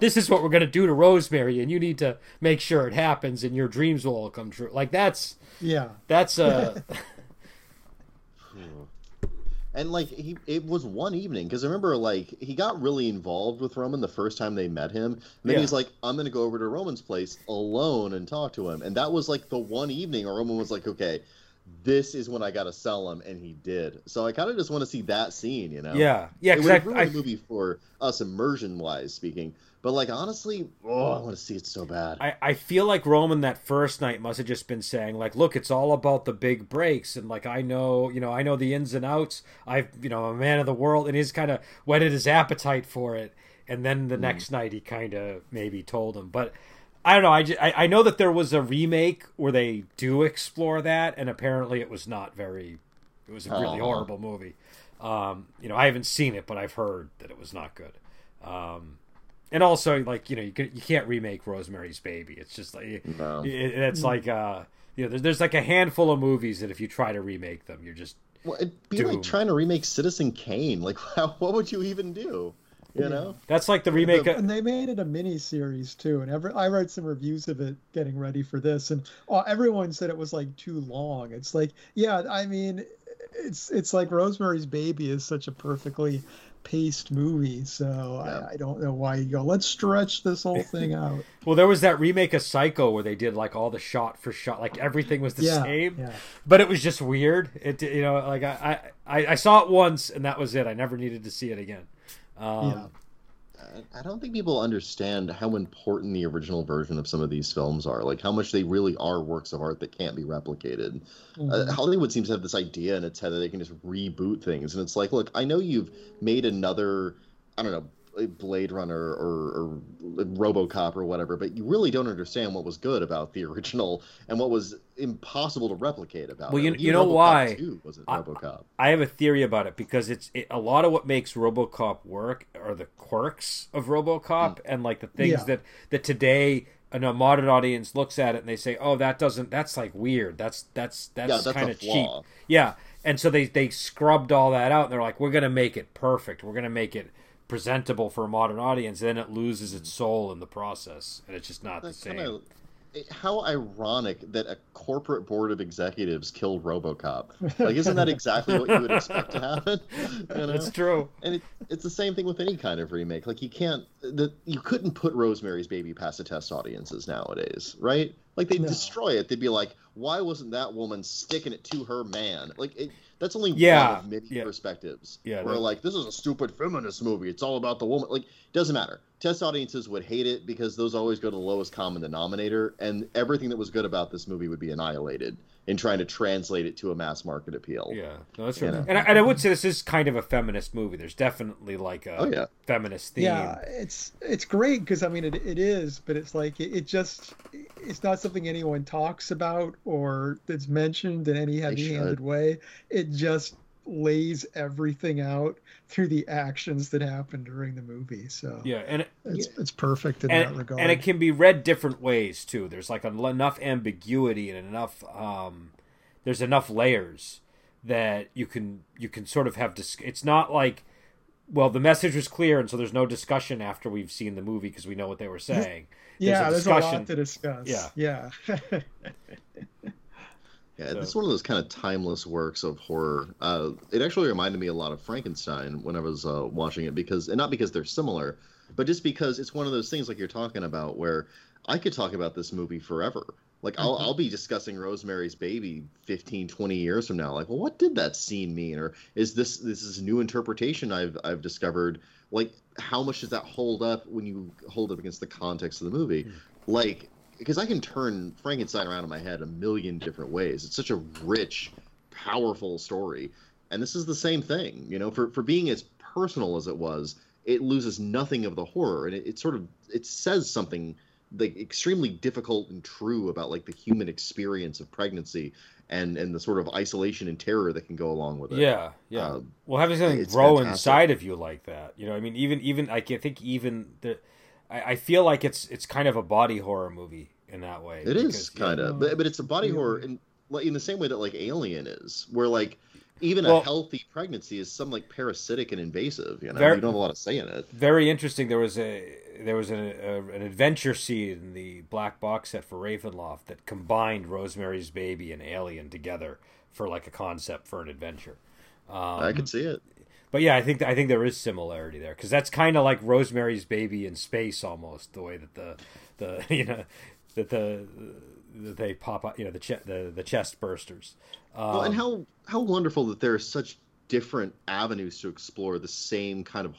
this is what we're going to do to Rosemary and you need to make sure it happens and your dreams will all come true. Like that's Yeah. that's uh and like he it was one evening because I remember like he got really involved with Roman the first time they met him. And then Yeah. he's like, I'm gonna go over to Roman's place alone and talk to him. And that was like the one evening where Roman was like, Okay, this is when I gotta sell him, and he did. So I kind of just want to see that scene, you know? Yeah, yeah. it would have ruined I, the movie for us immersion wise speaking. But like honestly, oh, I want to see it so bad. I, I feel like Roman that first night must have just been saying like, look, it's all about the big breaks and like I know, you know, I know the ins and outs. I've, you know, I'm a man of the world, and he's kind of whetted his appetite for it. And then the Hmm. next night he kind of maybe told him, but I don't know. I, ju- I I know that there was a remake where they do explore that, and apparently it was not very. It was a really Aw. horrible movie. Um, you know, I haven't seen it, but I've heard that it was not good. Um, and also, like you know, you can, you can't remake Rosemary's Baby. It's just like No. it, it's like uh, you know, there's there's like a handful of movies that if you try to remake them, you're just Well, it'd be Doom. like trying to remake Citizen Kane. Like, what would you even do? You know? that's like the remake. of, And they made it a mini series too. And every, I read some reviews of it getting ready for this, and oh, everyone said it was like too long. It's like, yeah, I mean, it's it's like Rosemary's Baby is such a perfectly paced movie. So Yeah. I, I don't know why you go. Let's stretch this whole thing out. well, there was that remake of Psycho where they did like all the shot for shot, like everything was the yeah, same. yeah. but it was just weird. It you know like I, I I saw it once and that was it. I never needed to see it again. Um, Yeah. I- don't think people understand how important the original version of some of these films are. Like, how much they really are works of art that can't be replicated. Mhm. Uh, Hollywood seems to have this idea in its head that they can just reboot things. And it's like, look, I know you've made another, I don't know, Blade Runner or, or Robocop or whatever, but you really don't understand what was good about the original and what was impossible to replicate about Well, it. you- you know Robocop why? 2 wasn't I- Robocop. I have a theory about it because it's it, a lot of what makes RoboCop work are the quirks of RoboCop mm. and like the things Yeah. that that today and a modern audience looks at it and they say, "Oh, that doesn't that's like weird. That's that's that's, Yeah, that's kind of cheap." Yeah. And so they they scrubbed all that out and they're like, "We're going to make it perfect. We're going to make it presentable for a modern audience." then it loses its hmm. soul in the process and it's just not the same. kinda- how ironic that a corporate board of executives killed RoboCop. Like, isn't that exactly what you would expect to happen? You know? It's true. And it, it's the same thing with any kind of remake. Like, you can't, the, you couldn't put Rosemary's Baby past the test audiences nowadays, right? Like, they'd No. destroy it. They'd be like, why wasn't that woman sticking it to her man? Like, it, that's only Yeah, one of many yeah. perspectives. Yeah, Where, like, this is a stupid feminist movie. It's all about the woman. Like, doesn't matter. Test audiences would hate it because those always go to the lowest common denominator, and everything that was good about this movie would be annihilated in trying to translate it to a mass market appeal. Yeah, no, that's true. You know? And, I, and I would say this is kind of a feminist movie. There's definitely like a Oh, yeah. feminist theme. Yeah, it's it's great because I mean it, it is, but it's like it, it just it's not something anyone talks about or that's mentioned in any heavy-handed way. It just lays everything out through the actions that happen during the movie. So Yeah, and it's it's perfect in that and, regard. and it can be read different ways too. There's like enough ambiguity and enough um, there's enough layers that you can you can sort of have dis- it's not like well the message was clear and so there's no discussion after we've seen the movie because we know what they were saying. yeah, there's there's a a, lot to discuss. Yeah. yeah. Yeah, So- it's one of those kind of timeless works of horror. Uh, it actually reminded me a lot of Frankenstein when I was uh, watching it because, and not because they're similar, but just because it's one of those things like you're talking about where I could talk about this movie forever. Like I'll, Mhm. I'll be discussing Rosemary's Baby 15, 20 years from now. Like, well, what did that scene mean? Or is this this is a new interpretation I've I've discovered? Like, how much does that hold up when you hold up against the context of the movie? Like, because I can turn Frankenstein around in my head a million different ways. It's such a rich, powerful story, and this is the same thing. You know, for for being as personal as it was, it loses nothing of the horror, and it, it sort of it says something like extremely difficult and true about like the human experience of pregnancy and and the sort of isolation and terror that can go along with it. Yeah, yeah. Um, well, having something grow fantastic. inside of you like that, you know, I mean, even even I think even the, I, I feel like it's it's kind of a body horror movie in that way. It is kind of, but, but it's a body Yeah. horror in like in the same way that like Alien is, where like even Well- a healthy pregnancy is some like parasitic and invasive. You know, Very- you don't have a lot of say in it. very interesting. There was a there was an, a, an adventure scene in the black box set for Ravenloft that combined Rosemary's Baby and Alien together for like a concept for an adventure. Um, I could see it. But yeah, I think I think there is similarity there because that's kind of like Rosemary's Baby in space almost the way that the the you know that the that they pop up you know the the the chest bursters. Um, well, and how how wonderful that there are such different avenues to explore the same kind of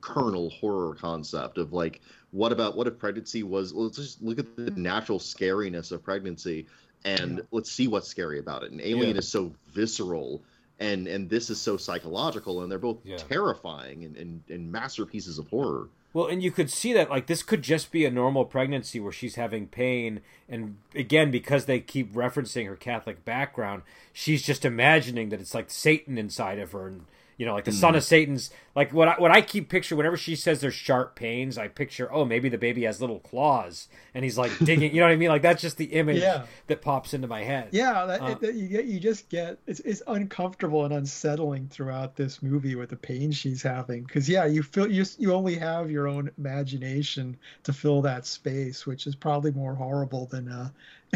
kernel horror concept of like what about what if pregnancy was well, let's just look at the natural scariness of pregnancy and yeah. let's see what's scary about it and alien yeah. is so visceral and and this is so psychological and they're both yeah. terrifying and, and, and masterpieces of horror well and you could see that like this could just be a normal pregnancy where she's having pain and again because they keep referencing her catholic background she's just imagining that it's like satan inside of her and you know, like the mm. son of Satan's. Like what I, what I keep picture whenever she says there's sharp pains, I picture oh maybe the baby has little claws and he's like digging. you know what I mean? Like that's just the image yeah. that pops into my head. Yeah, that, uh, it, you get you just get it's it's uncomfortable and unsettling throughout this movie with the pain she's having because yeah you feel you you only have your own imagination to fill that space, which is probably more horrible than uh,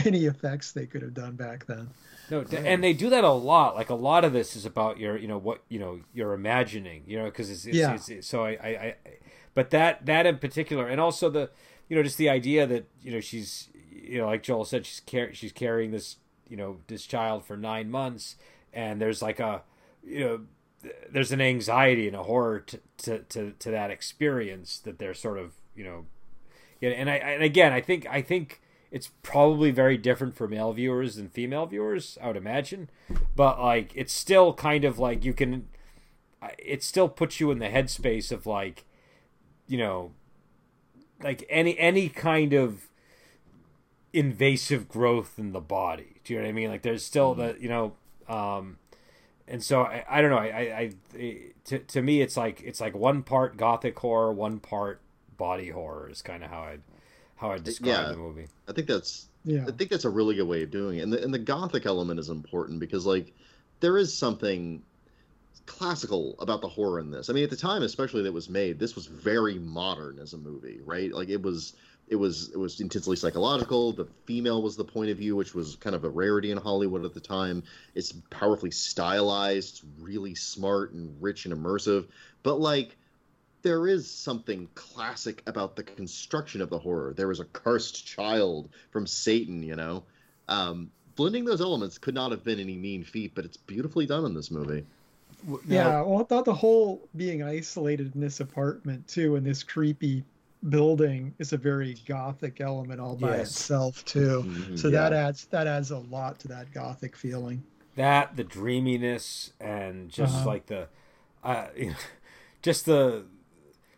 any effects they could have done back then. No, and they do that a lot. Like a lot of this is about your, you know, what you know, you're imagining, you know, because it's, it's, yeah. It's, it's, so I, I, I, but that that in particular, and also the, you know, just the idea that you know she's, you know, like Joel said, she's car- she's carrying this, you know, this child for nine months, and there's like a, you know, there's an anxiety and a horror to to to, to that experience that they're sort of, you know, yeah, and I and again, I think I think it's probably very different for male viewers than female viewers, I would imagine. But like, it's still kind of like you can. It still puts you in the headspace of like, you know, like any any kind of invasive growth in the body. Do you know what I mean? Like, there's still mm-hmm. the you know, um, and so I, I don't know. I, I, I to to me, it's like it's like one part gothic horror, one part body horror is kind of how I'd how I describe yeah, the movie. I think that's yeah. I think that's a really good way of doing it. And the and the gothic element is important because like there is something classical about the horror in this. I mean, at the time, especially that was made, this was very modern as a movie, right? Like it was it was it was intensely psychological. The female was the point of view, which was kind of a rarity in Hollywood at the time. It's powerfully stylized, really smart and rich and immersive. But like there is something classic about the construction of the horror. There was a cursed child from Satan, you know. Um, blending those elements could not have been any mean feat, but it's beautifully done in this movie. Yeah, well, I thought the whole being isolated in this apartment too, in this creepy building, is a very gothic element all by yes. itself too. Mm-hmm, so yeah. that adds that adds a lot to that gothic feeling. That the dreaminess and just uh-huh. like the, uh, just the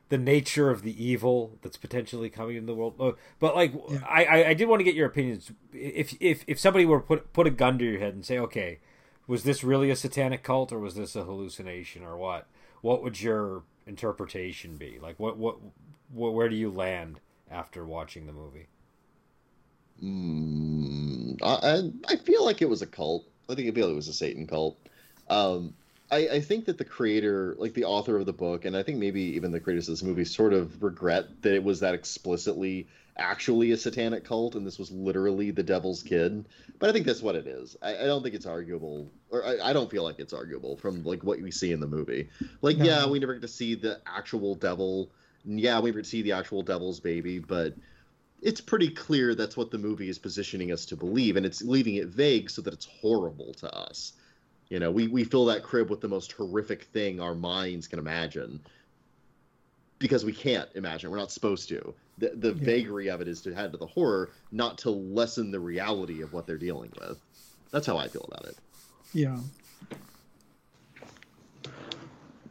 the nature of the evil that's potentially coming in the world. Oh, but like, yeah. I, I did want to get your opinions. If if if somebody were put put a gun to your head and say, okay, was this really a satanic cult or was this a hallucination or what? What would your interpretation be? Like, what what, what where do you land after watching the movie? Mm, I I feel like it was a cult. I think I feel like it was a Satan cult. Um, I, I, think that the creator, like the author of the book, and I think maybe even the creators of this movie, sort of regret that it was that explicitly actually a satanic cult, and this was literally the devil's kid. But I think that's what it is. I, I don't think it's arguable, or I, I, don't feel like it's arguable from like what we see in the movie. Like, no. yeah, we never get to see the actual devil. Yeah, we never get to see the actual devil's baby, but it's pretty clear that's what the movie is positioning us to believe, and it's leaving it vague so that it's horrible to us. You know, we, we fill that crib with the most horrific thing our minds can imagine because we can't imagine. We're not supposed to. The, the yeah. vagary of it is to add to the horror, not to lessen the reality of what they're dealing with. That's how I feel about it. Yeah.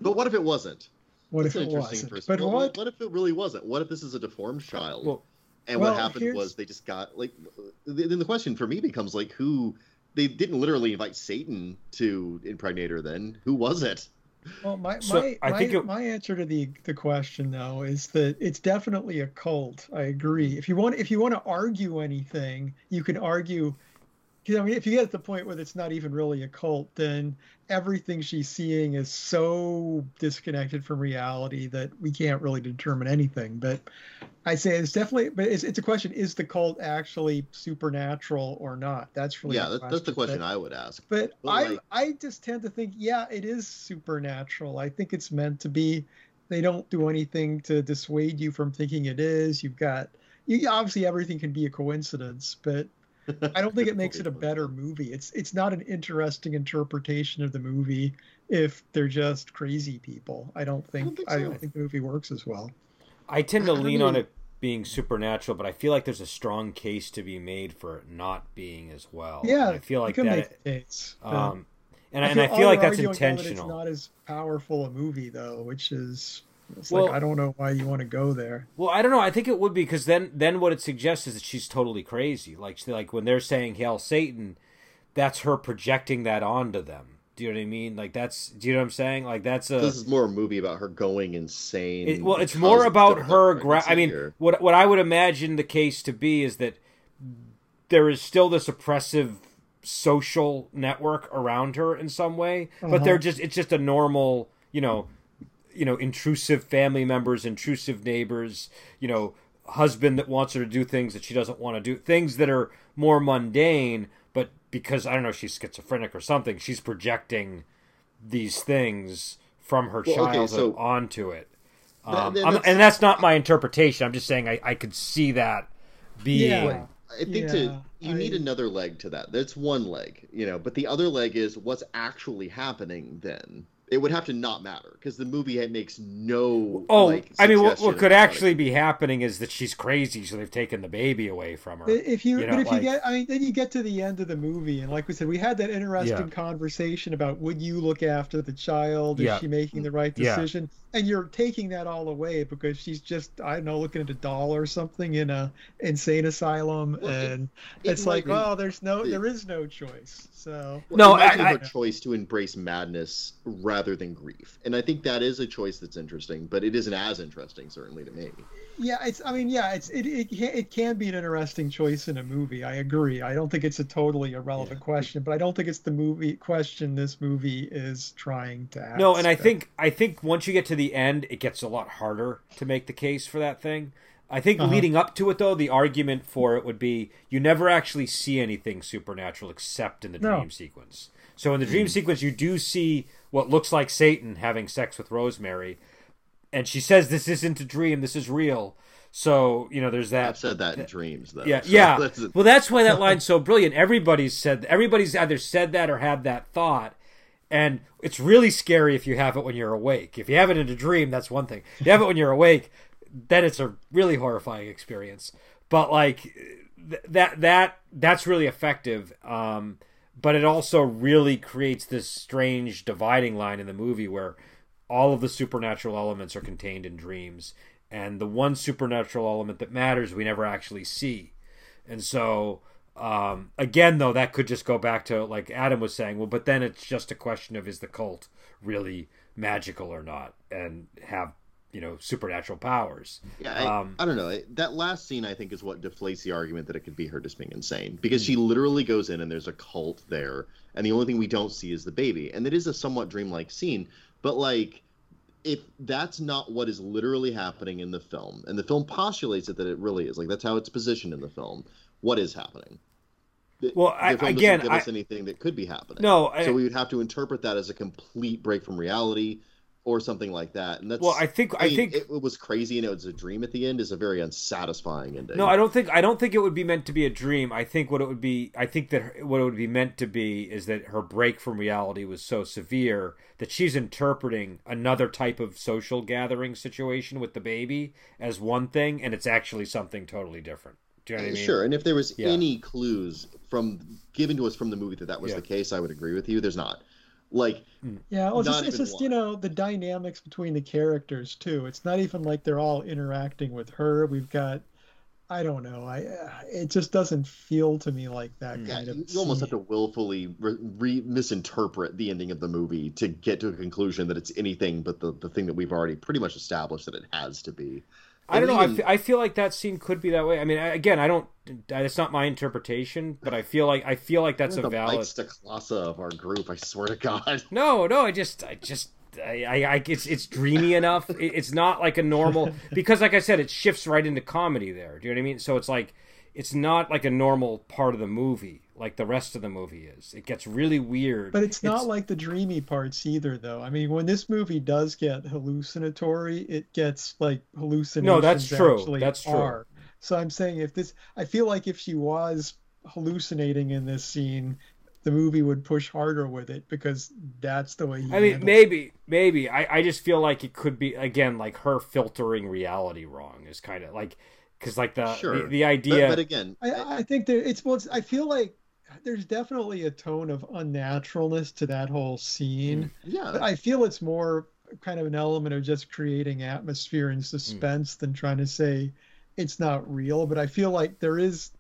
But what if it wasn't? What That's if it wasn't? But what? what? what? if it really wasn't? What if this is a deformed child? Well, and well, what happened here's... was they just got like. Then the question for me becomes like, who they didn't literally invite Satan to impregnate her. Then who was it? Well, my so my my, it... my, answer to the the question though is that it's definitely a cult. I agree. If you want if you want to argue anything, you can argue I mean, if you get to the point where it's not even really a cult, then everything she's seeing is so disconnected from reality that we can't really determine anything. But I say it's definitely, but it's, it's a question: is the cult actually supernatural or not? That's really yeah. That, that's the question but, I would ask. But, but I, like... I just tend to think, yeah, it is supernatural. I think it's meant to be. They don't do anything to dissuade you from thinking it is. You've got, you, obviously, everything can be a coincidence, but I don't think it makes it a better movie. It's it's not an interesting interpretation of the movie if they're just crazy people. I don't think I don't think, so. I don't think the movie works as well. I tend to lean on it being supernatural, but I feel like there's a strong case to be made for it not being as well. Yeah, I feel like that. Case, um, and I, feel, and I feel like that's intentional. That it's not as powerful a movie though, which is it's well, like I don't know why you want to go there. Well, I don't know. I think it would be because then then what it suggests is that she's totally crazy. Like she, like when they're saying "Hail Satan," that's her projecting that onto them. Do you know what I mean? Like that's do you know what I'm saying? Like that's a. This is more a movie about her going insane. It, well, it's more about her. Gra- I mean, here. what what I would imagine the case to be is that there is still this oppressive social network around her in some way, uh-huh. but they're just it's just a normal you know you know intrusive family members intrusive neighbors you know husband that wants her to do things that she doesn't want to do things that are more mundane but because i don't know she's schizophrenic or something she's projecting these things from her well, childhood okay, so onto it um, that's, and that's not my interpretation i'm just saying i, I could see that being yeah. I think yeah, to you I... need another leg to that. That's one leg, you know, but the other leg is what's actually happening then it would have to not matter because the movie makes no. Oh, like, I mean, what, what could actually be happening is that she's crazy, so they've taken the baby away from her. If you, you know, but if like, you get, I mean, then you get to the end of the movie, and like we said, we had that interesting yeah. conversation about would you look after the child? Is yeah. she making the right decision? Yeah and you're taking that all away because she's just I don't know looking at a doll or something in a insane asylum, well, and it, it it's like, well, there's no, there is no choice. So well, no, I, I, choice to embrace madness rather than grief, and I think that is a choice that's interesting, but it isn't as interesting certainly to me. Yeah, it's. I mean, yeah, it's. It, it it can be an interesting choice in a movie. I agree. I don't think it's a totally irrelevant yeah. question, but I don't think it's the movie question this movie is trying to ask. No, and I think I think once you get to the end, it gets a lot harder to make the case for that thing. I think uh-huh. leading up to it, though, the argument for it would be you never actually see anything supernatural except in the no. dream sequence. So in the dream mm. sequence, you do see what looks like Satan having sex with Rosemary, and she says this isn't a dream, this is real. So you know, there's that. I've said that in dreams, though. Yeah, so yeah. That's well, that's why that line's so brilliant. Everybody's said, everybody's either said that or had that thought, and it's really scary if you have it when you're awake. If you have it in a dream, that's one thing. If you have it when you're awake, then it's a really horrifying experience. But like th- that, that that's really effective. Um, but it also really creates this strange dividing line in the movie where all of the supernatural elements are contained in dreams and the one supernatural element that matters we never actually see and so um, again though that could just go back to like adam was saying well but then it's just a question of is the cult really magical or not and have you know supernatural powers? Yeah I, um, I don't know. That last scene i think is what deflates the argument that it could be her just being insane because she literally goes in and there's a cult there and the only thing we don't see is the baby. And it is a somewhat dreamlike scene but like if that's not what is literally happening in the film, and the film postulates it that it really is, like that's how it's positioned in the film, what is happening? Well, I, again, give us anything that could be happening. No, I, so we would have to interpret that as a complete break from reality or something like that. And that's well, I think I, mean, think it, it, was crazy and it was a dream at the end is a very unsatisfying ending. No, I don't think I don't think it would be meant to be a dream. I think what it would be I think that what it would be meant to be is that her break from reality was so severe that she's interpreting another type of social gathering situation with the baby as one thing and it's actually something totally different. Do you know what I mean? Sure. And if there was yeah. any clues from given to us from the movie that that was yeah. the case, I would agree with you. There's not. Like, hmm. yeah, well, it's just, it's just you know the dynamics between the characters too. It's not even like they're all interacting with her. We've got, I don't know, I it just doesn't feel to me like that yeah, kind of. You scene. almost have to willfully re- re- misinterpret the ending of the movie to get to a conclusion that it's anything but the the thing that we've already pretty much established that it has to be. I don't know. even- I, feel like that scene could be that way. I mean, I- again, I don't. It's not my interpretation, but I feel like I feel like that's You're a the valid. Mike Stoklasa of our group. I swear to God. No, no, I just, I just, I, I, I it's, it's dreamy enough. It- it's not like a normal because, like I said, it shifts right into comedy there. Do you know what I mean? So it's like, it's not like a normal part of the movie, like the rest of the movie is. It gets really weird. But it's not like the dreamy parts either, though. I mean, when this movie does get hallucinatory, it gets like hallucinations. No, that's true. That's true. are. So I'm saying if this, I feel like if she was hallucinating in this scene, the movie would push harder with it because that's the way. I mean, handles it. maybe, maybe. I, I just feel like it could be again like her filtering reality wrong is kind of like because like the, Sure. the the idea. but again, I, I think there it's well, it's, I feel like there's definitely a tone of unnaturalness to that whole scene. yeah, But I feel it's more kind of an element of just creating atmosphere and hmm. suspense than trying to say it's not real. But I feel like there is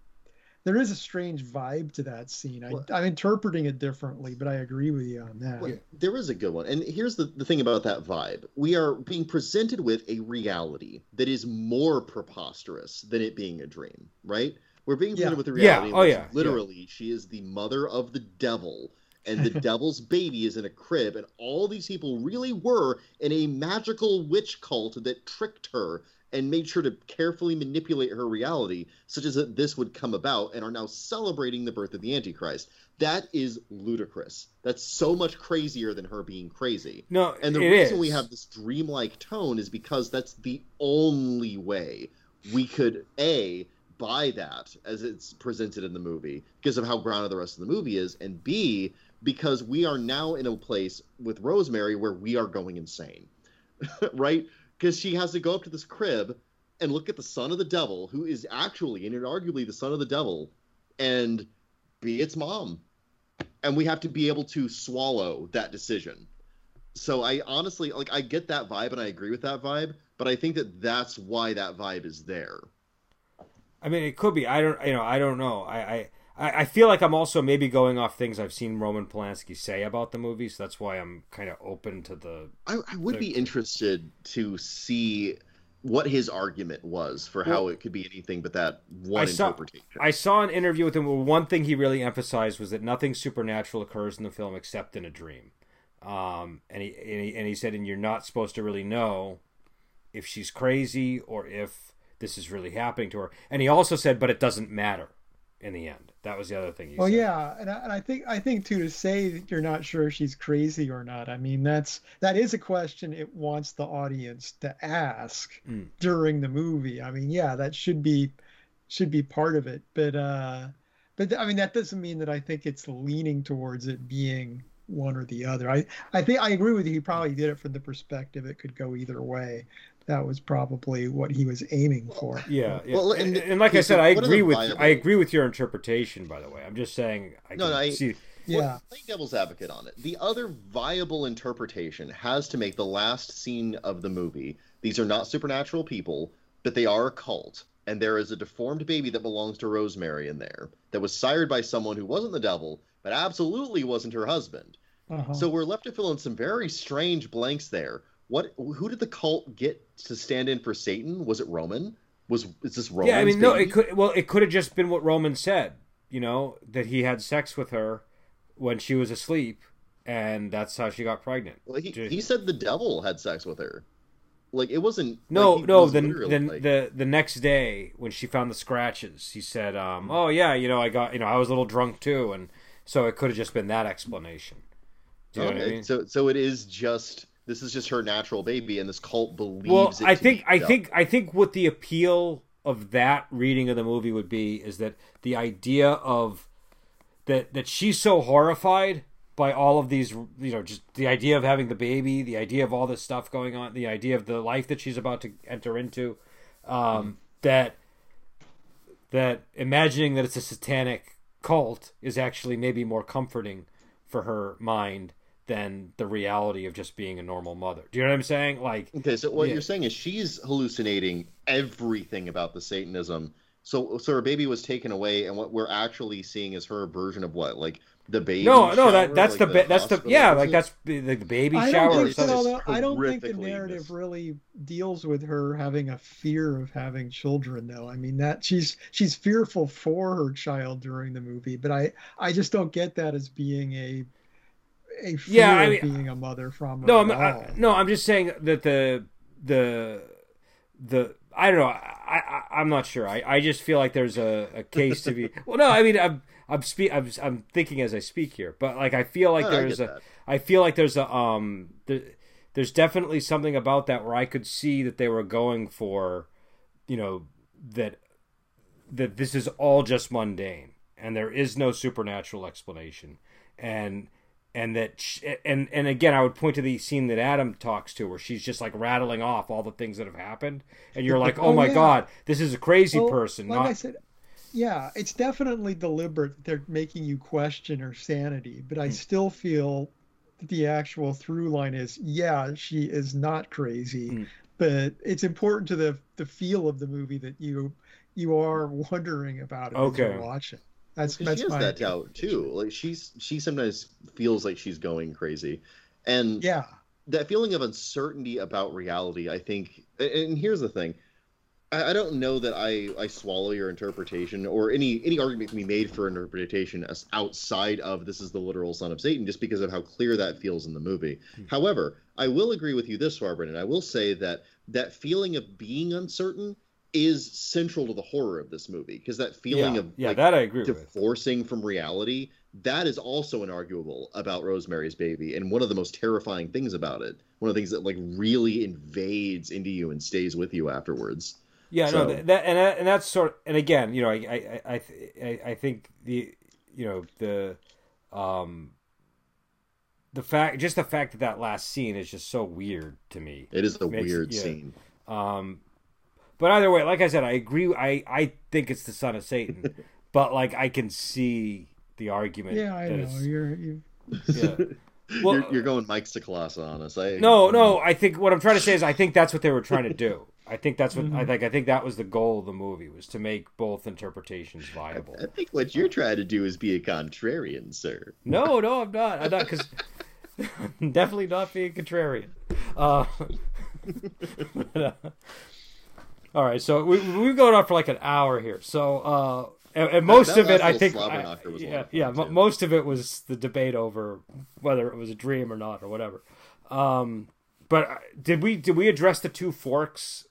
there is a strange vibe to that scene. I, Well- I'm interpreting it differently, but I agree with you on that. Well, there is a good one. And here's the, the thing about that vibe. We are being presented with a reality that is more preposterous than it being a dream, right? We're being presented Yeah. with a reality. in Oh, which yeah. Literally, she is the mother of the devil, and the devil's baby is in a crib, and all these people really were in a magical witch cult that tricked her and made sure to carefully manipulate her reality, such as that this would come about, and are now celebrating the birth of the Antichrist. That is ludicrous. That's so much crazier than her being crazy. no, And the reason is. we have this dreamlike tone is because that's the only way we could a buy that as it's presented in the movie because of how grounded the rest of the movie is, and b because we are now in a place with Rosemary where we are going insane, right? Because she has to go up to this crib and look at the son of the devil, who is actually and arguably the son of the devil, and be its mom. And we have to be able to swallow that decision. So I honestly like I get that vibe and I agree with that vibe, but I think that that's why that vibe is there. I mean, it could be. I don't. You know, I don't know. I. I I I feel like I'm also maybe going off things I've seen Roman Polanski say about the movie, so that's why I'm kind of open to the. I, I would The- be interested to see what his argument was for how it could be anything but that one I saw- interpretation. I saw an interview with him where one thing he really emphasized was that nothing supernatural occurs in the film except in a dream. Um, and he, and he and he said, and you're not supposed to really know if she's crazy or if this is really happening to her. And he also said, but it doesn't matter in the end. That was the other thing Well, said. yeah, and I, and I think I think too to say that you're not sure if she's crazy or not. I mean, that's that is a question it wants the audience to ask Mm. during the movie. I mean, yeah, that should be should be part of it. But uh, but I mean, that doesn't mean that I think it's leaning towards it being one or the other. I I think I agree with you. He probably did it from the perspective it could go either way. That was probably what he was aiming for. Yeah, yeah. Well, and, and- and like I said, I agree with viable- I agree with your interpretation. By the way, I'm just saying I No, can no, I- see. Yeah. Play devil's advocate on it. The other viable interpretation has to make the last scene of the movie. These are not supernatural people, but they are a cult, and there is a deformed baby that belongs to Rosemary in there that was sired by someone who wasn't the devil, but absolutely wasn't her husband. Uh-huh. So we're left to fill in some very strange blanks there. What? Who did the cult get to stand in for Satan? Was it Roman? Was is this Roman? Yeah, I mean, no, it could. Well, it could have just been what Roman said. You know that he had sex with her when she was asleep, and that's how she got pregnant. Well, he, Dude. he said the devil had sex with her. Like it wasn't. No, like, no. was The, the like- the the next day when she found the scratches, he said, um, "Oh yeah, you know, I got you know, I was a little drunk too," and so it could have just been that explanation. Do you know what I Okay, mean? So so it is just this is just her natural baby, and this cult believes. well, it I think I think I think what the appeal of that reading of the movie would be is that the idea of that that she's so horrified by all of these you know just the idea of having the baby the idea of all this stuff going on the idea of the life that she's about to enter into um, that that imagining that it's a satanic cult is actually maybe more comforting for her mind than the reality of just being a normal mother. Do you know what I'm saying? Like Okay, so what Yeah. you're saying is she's hallucinating everything about the Satanism. So so her baby was taken away, and what we're actually seeing is her version of what, like the baby. No, no, that that's like the, ba- that's the yeah, like that's the, the baby I shower. don't or think something. so. I don't think the narrative mis- really deals with her having a fear of having children, though. I mean that she's she's fearful for her child during the movie, but I I just don't get that as being a a fear Yeah, I of being a mother from No, I'm, I, no, I'm just saying that the the the I don't know. I, I I'm not sure. I, I just feel like there's a, a case to be. Well, no, I mean I'm I'm speak I'm I'm thinking as I speak here, but like I feel like No, there's get a that. I feel like there's a um there, there's definitely something about that where I could see that they were going for, you know, that that this is all just mundane and there is no supernatural explanation and and that sh- and and again I would point to the scene that Adam talks to where she's just like rattling off all the things that have happened and you're like oh, Oh, my yeah. god this is a crazy Well, person like not I said, yeah, it's definitely deliberate that they're making you question her sanity, but Hmm. I still feel that the actual through line is yeah, she is not crazy, Mm. but it's important to the the feel of the movie that you you are wondering about it as Okay. you're watching. That's that's she has that doubt too. Like she's she sometimes feels like she's going crazy, and Yeah, that feeling of uncertainty about reality. I think, and- here's the thing. I I don't know that I, I swallow your interpretation or any any argument can be made for interpretation as outside of this is the literal son of Satan just because of how clear that feels in the movie. Hmm. However, I will agree with you this far, Brendan. I will say that that feeling of being uncertain is central to the horror of this movie because that feeling yeah, of yeah like, that I agree with divorcing from reality that is also inarguable about rosemary's baby and one of the most terrifying things about it one of the things that like really invades into you and stays with you afterwards Yeah, So- no, that, that and that, and that's sort. And again, you know, I I I I, I think the you know the um the fact just the fact that that last scene is just so weird to me. it is a weird yeah. scene Um, but either way, like I said, I agree. I I think it's the son of Satan, but like I can see the argument. yeah, I know. You're you. Yeah. Well, you're, you're going mike Stoklasa on us I, No, no. I think what I'm trying to say is I think that's what they were trying to do. I think that's what I Mhm. think. I think that was the goal of the movie was to make both interpretations viable. I think what you're trying to do is be a contrarian, sir. No, no, I'm not. I'm not because definitely not being contrarian. Uh, but, uh, all right, so we we've gone on for like an hour here. So uh, and, and most that of it, I think, I- was yeah, yeah, too. most of it was the debate over whether it was a dream or not or whatever. Um, but uh, did we did we address the two forks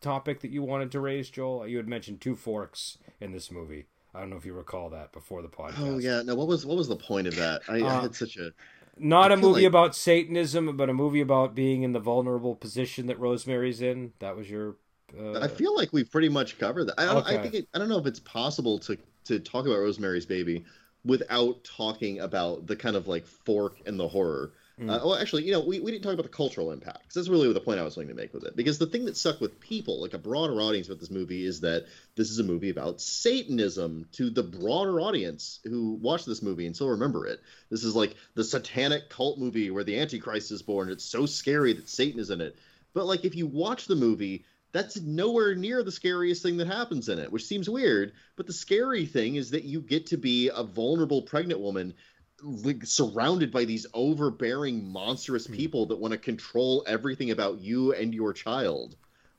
topic that you wanted to raise, Joel? You had mentioned two forks in this movie. I don't know if you recall that before the podcast. Oh yeah, no. What was what was the point of that? I, I Uh, had such a Not I a movie like- about Satanism, but a movie about being in the vulnerable position that Rosemary's in. That was your. Uh, I feel like we've pretty much covered that. I, don't, I think it, I don't know if it's possible to to talk about Rosemary's Baby without talking about the kind of like fork and the horror. Mm. Uh, well, actually, you know, we, we didn't talk about the cultural impacts. That's really the point I was going to make with it. Because the thing that stuck with people, like a broader audience with this movie, is that this is a movie about Satanism to the broader audience who watched this movie and still remember it. This is like the satanic cult movie where the Antichrist is born. It's so scary that Satan is in it. But like, if you watch the movie, that's nowhere near the scariest thing that happens in it, which seems weird. But the scary thing is that you get to be a vulnerable pregnant woman like, surrounded by these overbearing, monstrous Hmm. people that want to control everything about you and your child.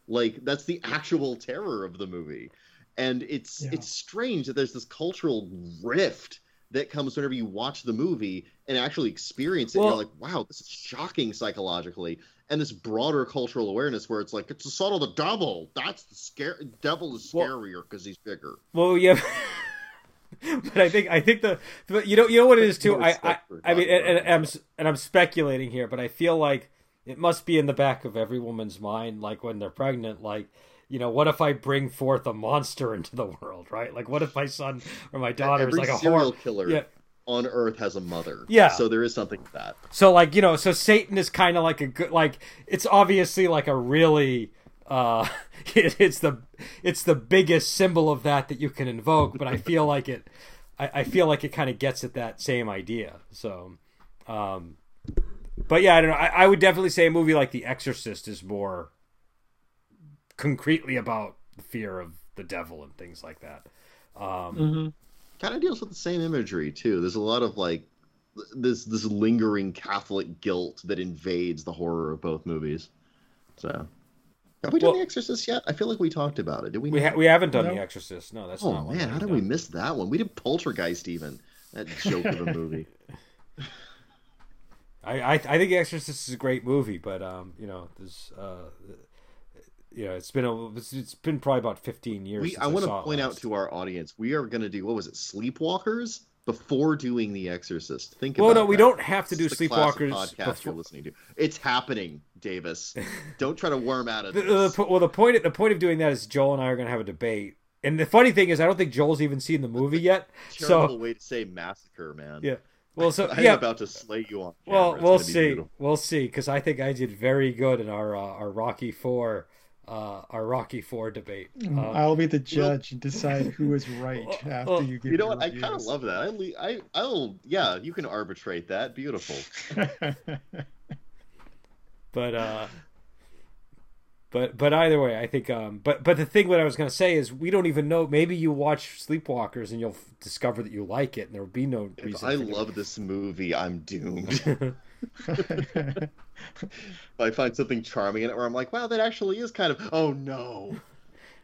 Like that's the actual terror of the movie, and it's Yeah. it's strange that there's this cultural rift that comes whenever you watch the movie and actually experience it. Well- you're like, wow, this is shocking psychologically, and this broader cultural awareness where it's like it's the son of the devil. That's the scare. Devil is scarier because he's bigger. well, yeah. but I think I think the, but you know you know what it is too. I I, I mean and, and I'm and I'm speculating here, but I feel like it must be in the back of every woman's mind, like when they're pregnant, like. You know, what if I bring forth a monster into the world, right? Like, what if my son or my daughter is like a serial horror? killer Yeah. On Earth has a mother. Yeah. So there is something to that. So like you know, so Satan is kind of like a good like it's obviously like a really uh it, it's the it's the biggest symbol of that that you can invoke, but I feel like it I, I feel like it kind of gets at that same idea. So um but yeah, I don't know. I, I would definitely say a movie like The Exorcist is more concretely about the fear of the devil and things like that. Um Mhm. Kind of deals with the same imagery too. There's a lot of like this this lingering Catholic guilt that invades the horror of both movies. So, have we done Well- The Exorcist yet? I feel like we talked about it. Did we? We ha- we haven't done No. The Exorcist. No, that's oh not man, how we've did we miss that one? We did Poltergeist even. That joke of a movie. I, I I think The Exorcist is a great movie, but um, you know, there's uh, know, it's been a it's, been probably about 15 years. We, since I want to point out to our audience, we are going to do what was it, Sleepwalkers, before doing The Exorcist. Think Well, about no, we don't have to do Sleepwalkers podcast before- you're listening to. It's happening, Davis. don't try to worm out of The, this. well, the point the point of doing that is Joel and I are going to have a debate. And the funny thing is, I don't think Joel's even seen the movie yet. Terrible So way to say massacre, man. yeah, well, so I'm yeah, about to slay you on well, camera. We'll be see, brutal. we'll see, because I think I did very good in our uh, our Rocky Four, uh, our Rocky Four debate. Uh, I'll be the judge and decide who is right after well, you give. You know your what? I kind of love that. I, le- I, I'll, yeah, you can arbitrate that. Beautiful. but uh but but either way i think um but but the thing what i was going to say is we don't even know maybe you watch sleepwalkers and you'll f- discover that you like it and there will be no reason. If reason I for you love this movie, I'm doomed. I find something charming in it where I'm like, wow, that actually is kind of, oh no.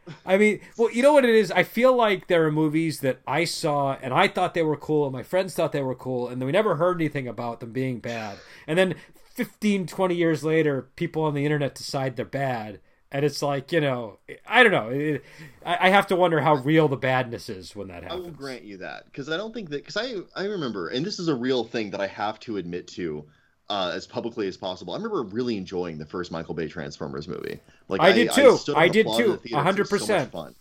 i mean well you know what it is i feel like there are movies that i saw and i thought they were cool and my friends thought they were cool and then we never heard anything about them being bad and then 15 20 years later people on the internet decide they're bad and it's like you know i don't know it, I, I have to wonder how real the badness is when that happens. I will grant you that because I don't think that because I I remember and this is a real thing that I have to admit to uh, as publicly as possible. I remember really enjoying the first Michael Bay Transformers movie. Like I did too. I the did too. the theater 'cause it was So much 100%. fun.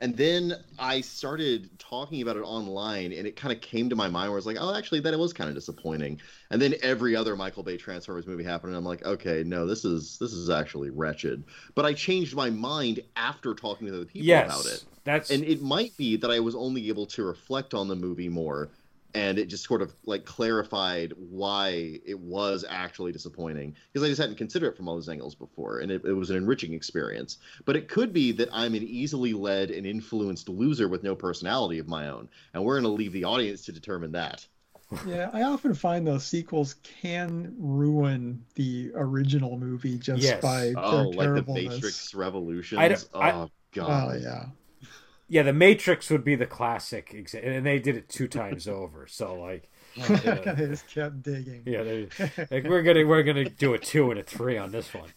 And then I started talking about it online, and it kind of came to my mind where I was like, "Oh, actually, that it was kind of disappointing." And then every other Michael Bay Transformers movie happened, and I'm like, "Okay, no, this is this is actually wretched." But I changed my mind after talking to other people yes about it that's and it might be that I was only able to reflect on the movie more, and it just sort of like clarified why it was actually disappointing because I just hadn't considered it from all those angles before, and it, it was an enriching experience. But it could be that I'm an easily led and influenced loser with no personality of my own, and we're going to leave the audience to determine that. yeah, I often find those sequels can ruin the original movie just Yes. by Oh, their like the. Matrix Revolutions. I oh I- god. Oh yeah. Yeah the matrix would be the classic exa- and they did it two times over so like they just kept digging. yeah they, like we're gonna we're gonna do a two and a three on this one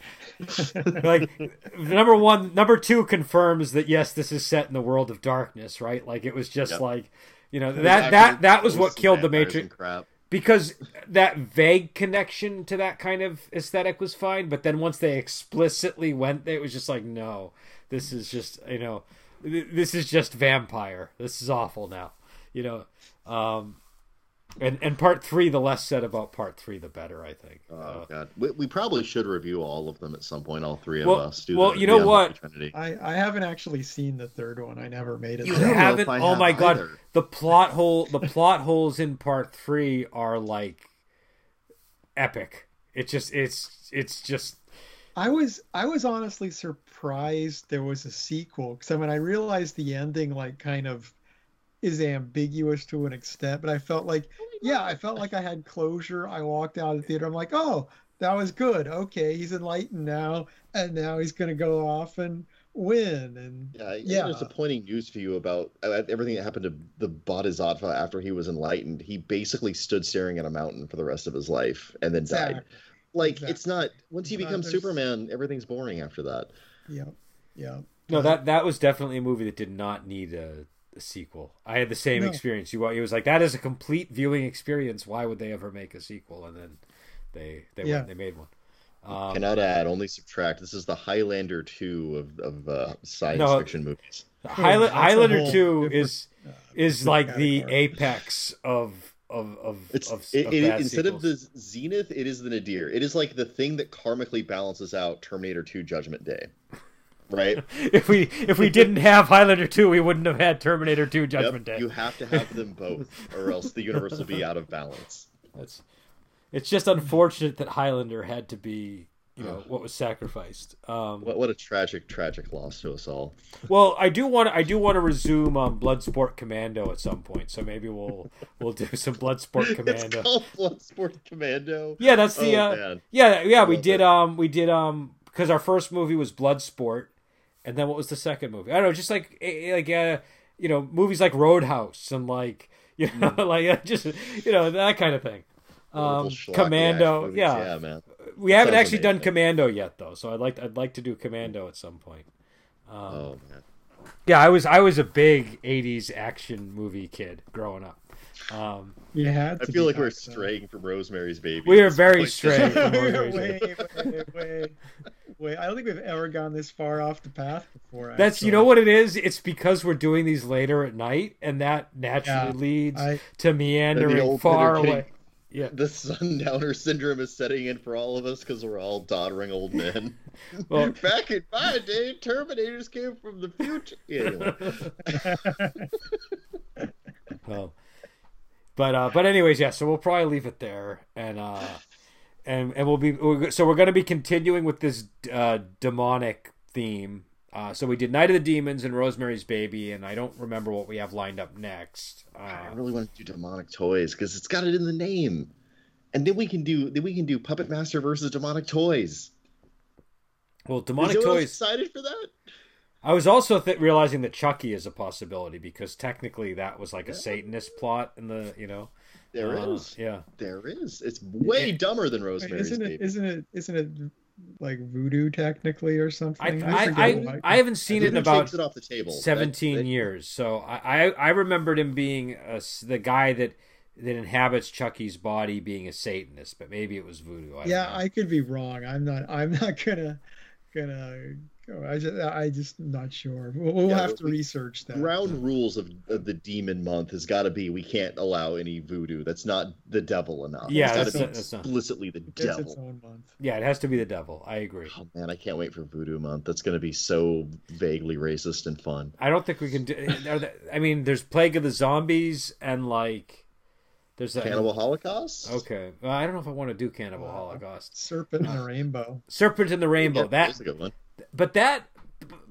like number one number two confirms that yes this is set in the world of darkness right like it was just Yep. like you know It was that that that was what killed the matrix Crap. because that vague connection to that kind of aesthetic was fine but then once they explicitly went it was just like no this is just you know th- this is just vampire this is awful now you know um and and part three the less said about part three the better i think Oh Uh, god, we, we probably should review all of them at some point. All three of Well- us. Do well, you know what? I, I haven't actually seen the third one. I never made it. you I don't know there. haven't oh have my god the plot hole the plot holes in part three are like epic it just it's it's just I was I was honestly surprised there was a sequel because I mean I realized the ending like kind of is ambiguous to an extent, but I felt like yeah, I felt like I had closure. I walked out of the theater. I'm like, oh, that was good. Okay, he's enlightened now, and now he's gonna go off and win. And Yeah, I- I Yeah. got disappointing news for you about uh, everything that happened to the Bodhisattva after he was enlightened. He basically stood staring at a mountain for the rest of his life and then died. Exactly. Like Exactly. it's not once you It's not- become there's- Superman, everything's boring after that. yeah, yeah. No, that that was definitely a movie that did not need a, a sequel. I had the same No. experience. You, it was like that is a complete viewing experience. Why would they ever make a sequel? And then they they Yeah. went, they made one. Um, Cannot add, only subtract. This is the Highlander two of of uh, science No. fiction movies. Highla- Highlander Two is uh, is like the apex of of of It's of, it, of it- instead of the zenith, it is the nadir. It is like the thing that karmically balances out Terminator Two Judgment Day, right? if we if we didn't have Highlander Two, we wouldn't have had Terminator Two Judgment Yep, Day. You have to have them both, or else the universe will be out of balance. That's it's just unfortunate that Highlander had to be you know what was sacrificed. Um, What what a tragic, tragic loss to us all. well, I do want I do want to resume um, Bloodsport Commando at some point, so maybe we'll we'll do some Bloodsport Commando. It's Commando. called Bloodsport Commando. Yeah, that's the oh, uh, yeah yeah we did it. um we did um because our first movie was Bloodsport, and then what was the second movie? I don't know, just like eh, eh, like uh you know movies like Roadhouse and like you know Mm. like uh, just you know that kind of thing. Um, Commando, movies. yeah. yeah, man. We haven't Sounds actually done. Commando yet though, so I'd like I'd like to do Commando at some point. Um, Oh man. Yeah, I was I was a big '80s action movie kid growing up. Um, You had I feel like we're back then. straying from Rosemary's Baby. We are very point. straying from wait, Rosemary's wait, wait, wait, wait. I don't think we've ever gone this far off the path before. that's you know what it is. It's because we're doing these later at night, and that naturally Yeah, leads I, to meandering old far away. Yeah. The sundowner syndrome is setting in for all of us because we're all doddering old men. Well, Back in my day, Terminators came from the future. Anyway. well, but uh, but anyways, yeah. So we'll probably leave it there, and uh, and and we'll be we're, so we're going to be continuing with this uh, demonic theme. Uh, so we did Night of the Demons and Rosemary's Baby, and I don't remember what we have lined up next. I Uh, really want to do demonic toys because it's got it in the name, and then we can do then we can do Puppet Master versus demonic toys. well, demonic anyone toys. excited for that? I was also th- realizing that Chucky is a possibility because technically that was like a Satanist plot in the you know. There is, uh, Yeah. there is. It's way It- dumber than Wait, Rosemary's isn't it? Baby. Isn't it? Isn't it like voodoo technically or something? I forget I, I, I haven't seen it in about it off the table. 17 that- years. So I, I I remembered him being a s the guy that that inhabits Chucky's body being a Satanist, but maybe it was voodoo. I yeah, know. I could be wrong. I'm not. I'm not gonna gonna. Go. I just. I just not sure. We'll, we'll Yeah, have to we- research that. ground rules of, of the demon month has got to be we can't allow any voodoo. That's not the devil enough. Yeah, it's that's to be not- that's not- explicitly the It's its devil. own month. yeah, it has to be the devil. I agree. Oh man, I can't wait for Voodoo Month. That's going to be so vaguely racist and fun. I don't think we can do. are there- I mean, there's Plague of the Zombies and like there's that. Cannibal Holocaust. Okay, well, I don't know if I want to do Cannibal Uh, Holocaust. Serpent in the Rainbow. Serpent in the Rainbow. Yeah, that that's a good one. But that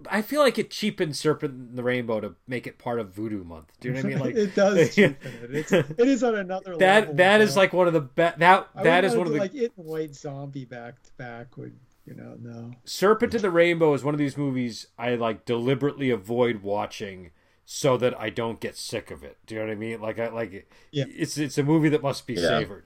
I feel like it cheapens Serpent in the Rainbow to make it part of Voodoo Month. Do you know what I mean? Like it does cheapen it. It's it is on another level. that that is now. like one of the best that I that wouldn't is wanna one of the like it and White Zombie back to back would you know no. Serpent in the Rainbow is one of these movies I like deliberately avoid watching so that I don't get sick of it. Do you know what I mean? Like I like Yeah. it's it's a movie that must be Yeah. savored.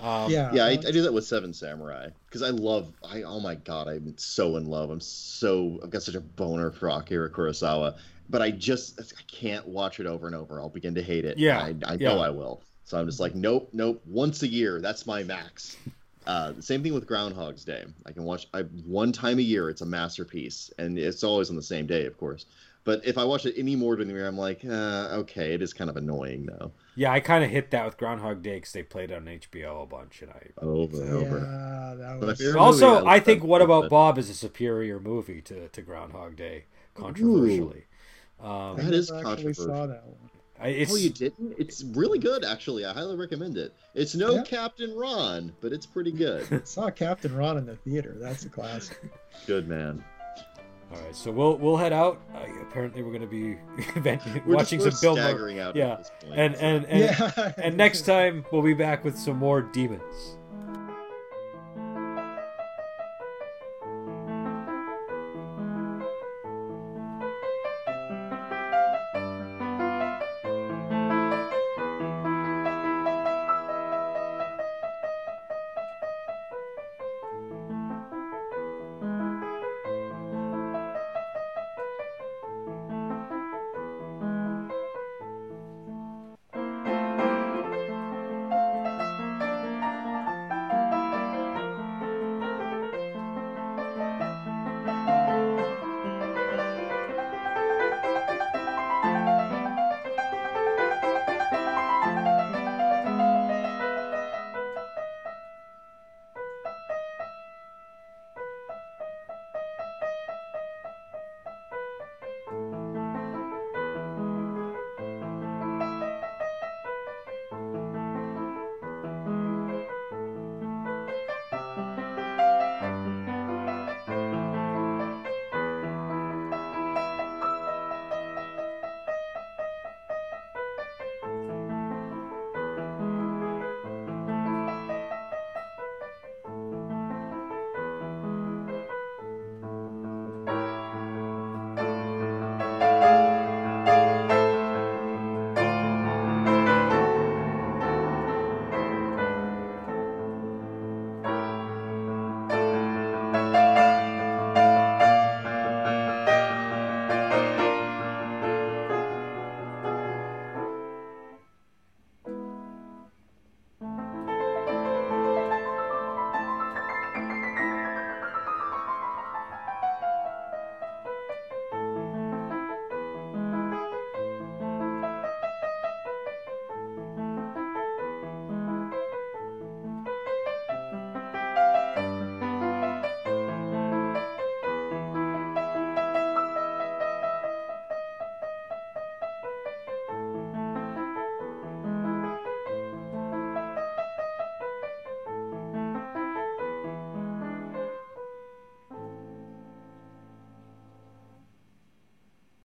Um, Yeah, Yeah, I, I do that with Seven Samurai because I love. I oh my god, I'm so in love. I'm so I've got such a boner for Akira Kurosawa, but I just I can't watch it over and over. I'll begin to hate it. Yeah, I, I yeah. know I will. So I'm just like, nope, nope. Once a year, that's my max. Uh, the same thing with Groundhog's Day. I can watch I, one time a year. It's a masterpiece, and it's always on the same day, of course. But if I watch it any more during the year, I'm like, uh, okay, it is kind of annoying though. yeah, I kind of hit that with Groundhog Day because they played it on HBO a bunch, and I Over and over. Yeah, that But was. also movie, I- I think What About I- Bob is a superior movie to to Groundhog Day, controversially. Um, That is I never saw that one. I- it's oh, you didn't? It's really good, actually. I highly recommend it. It's no Yeah. Captain Ron, but it's pretty good. I saw Captain Ron in the theater. That's a classic. good man. All right. So we'll we'll head out. Uh, apparently, we're going to be We're watching just, some we're Bill Murray. staggering out Yeah. at this point. And and and, yeah. and next time we'll be back with some more demons.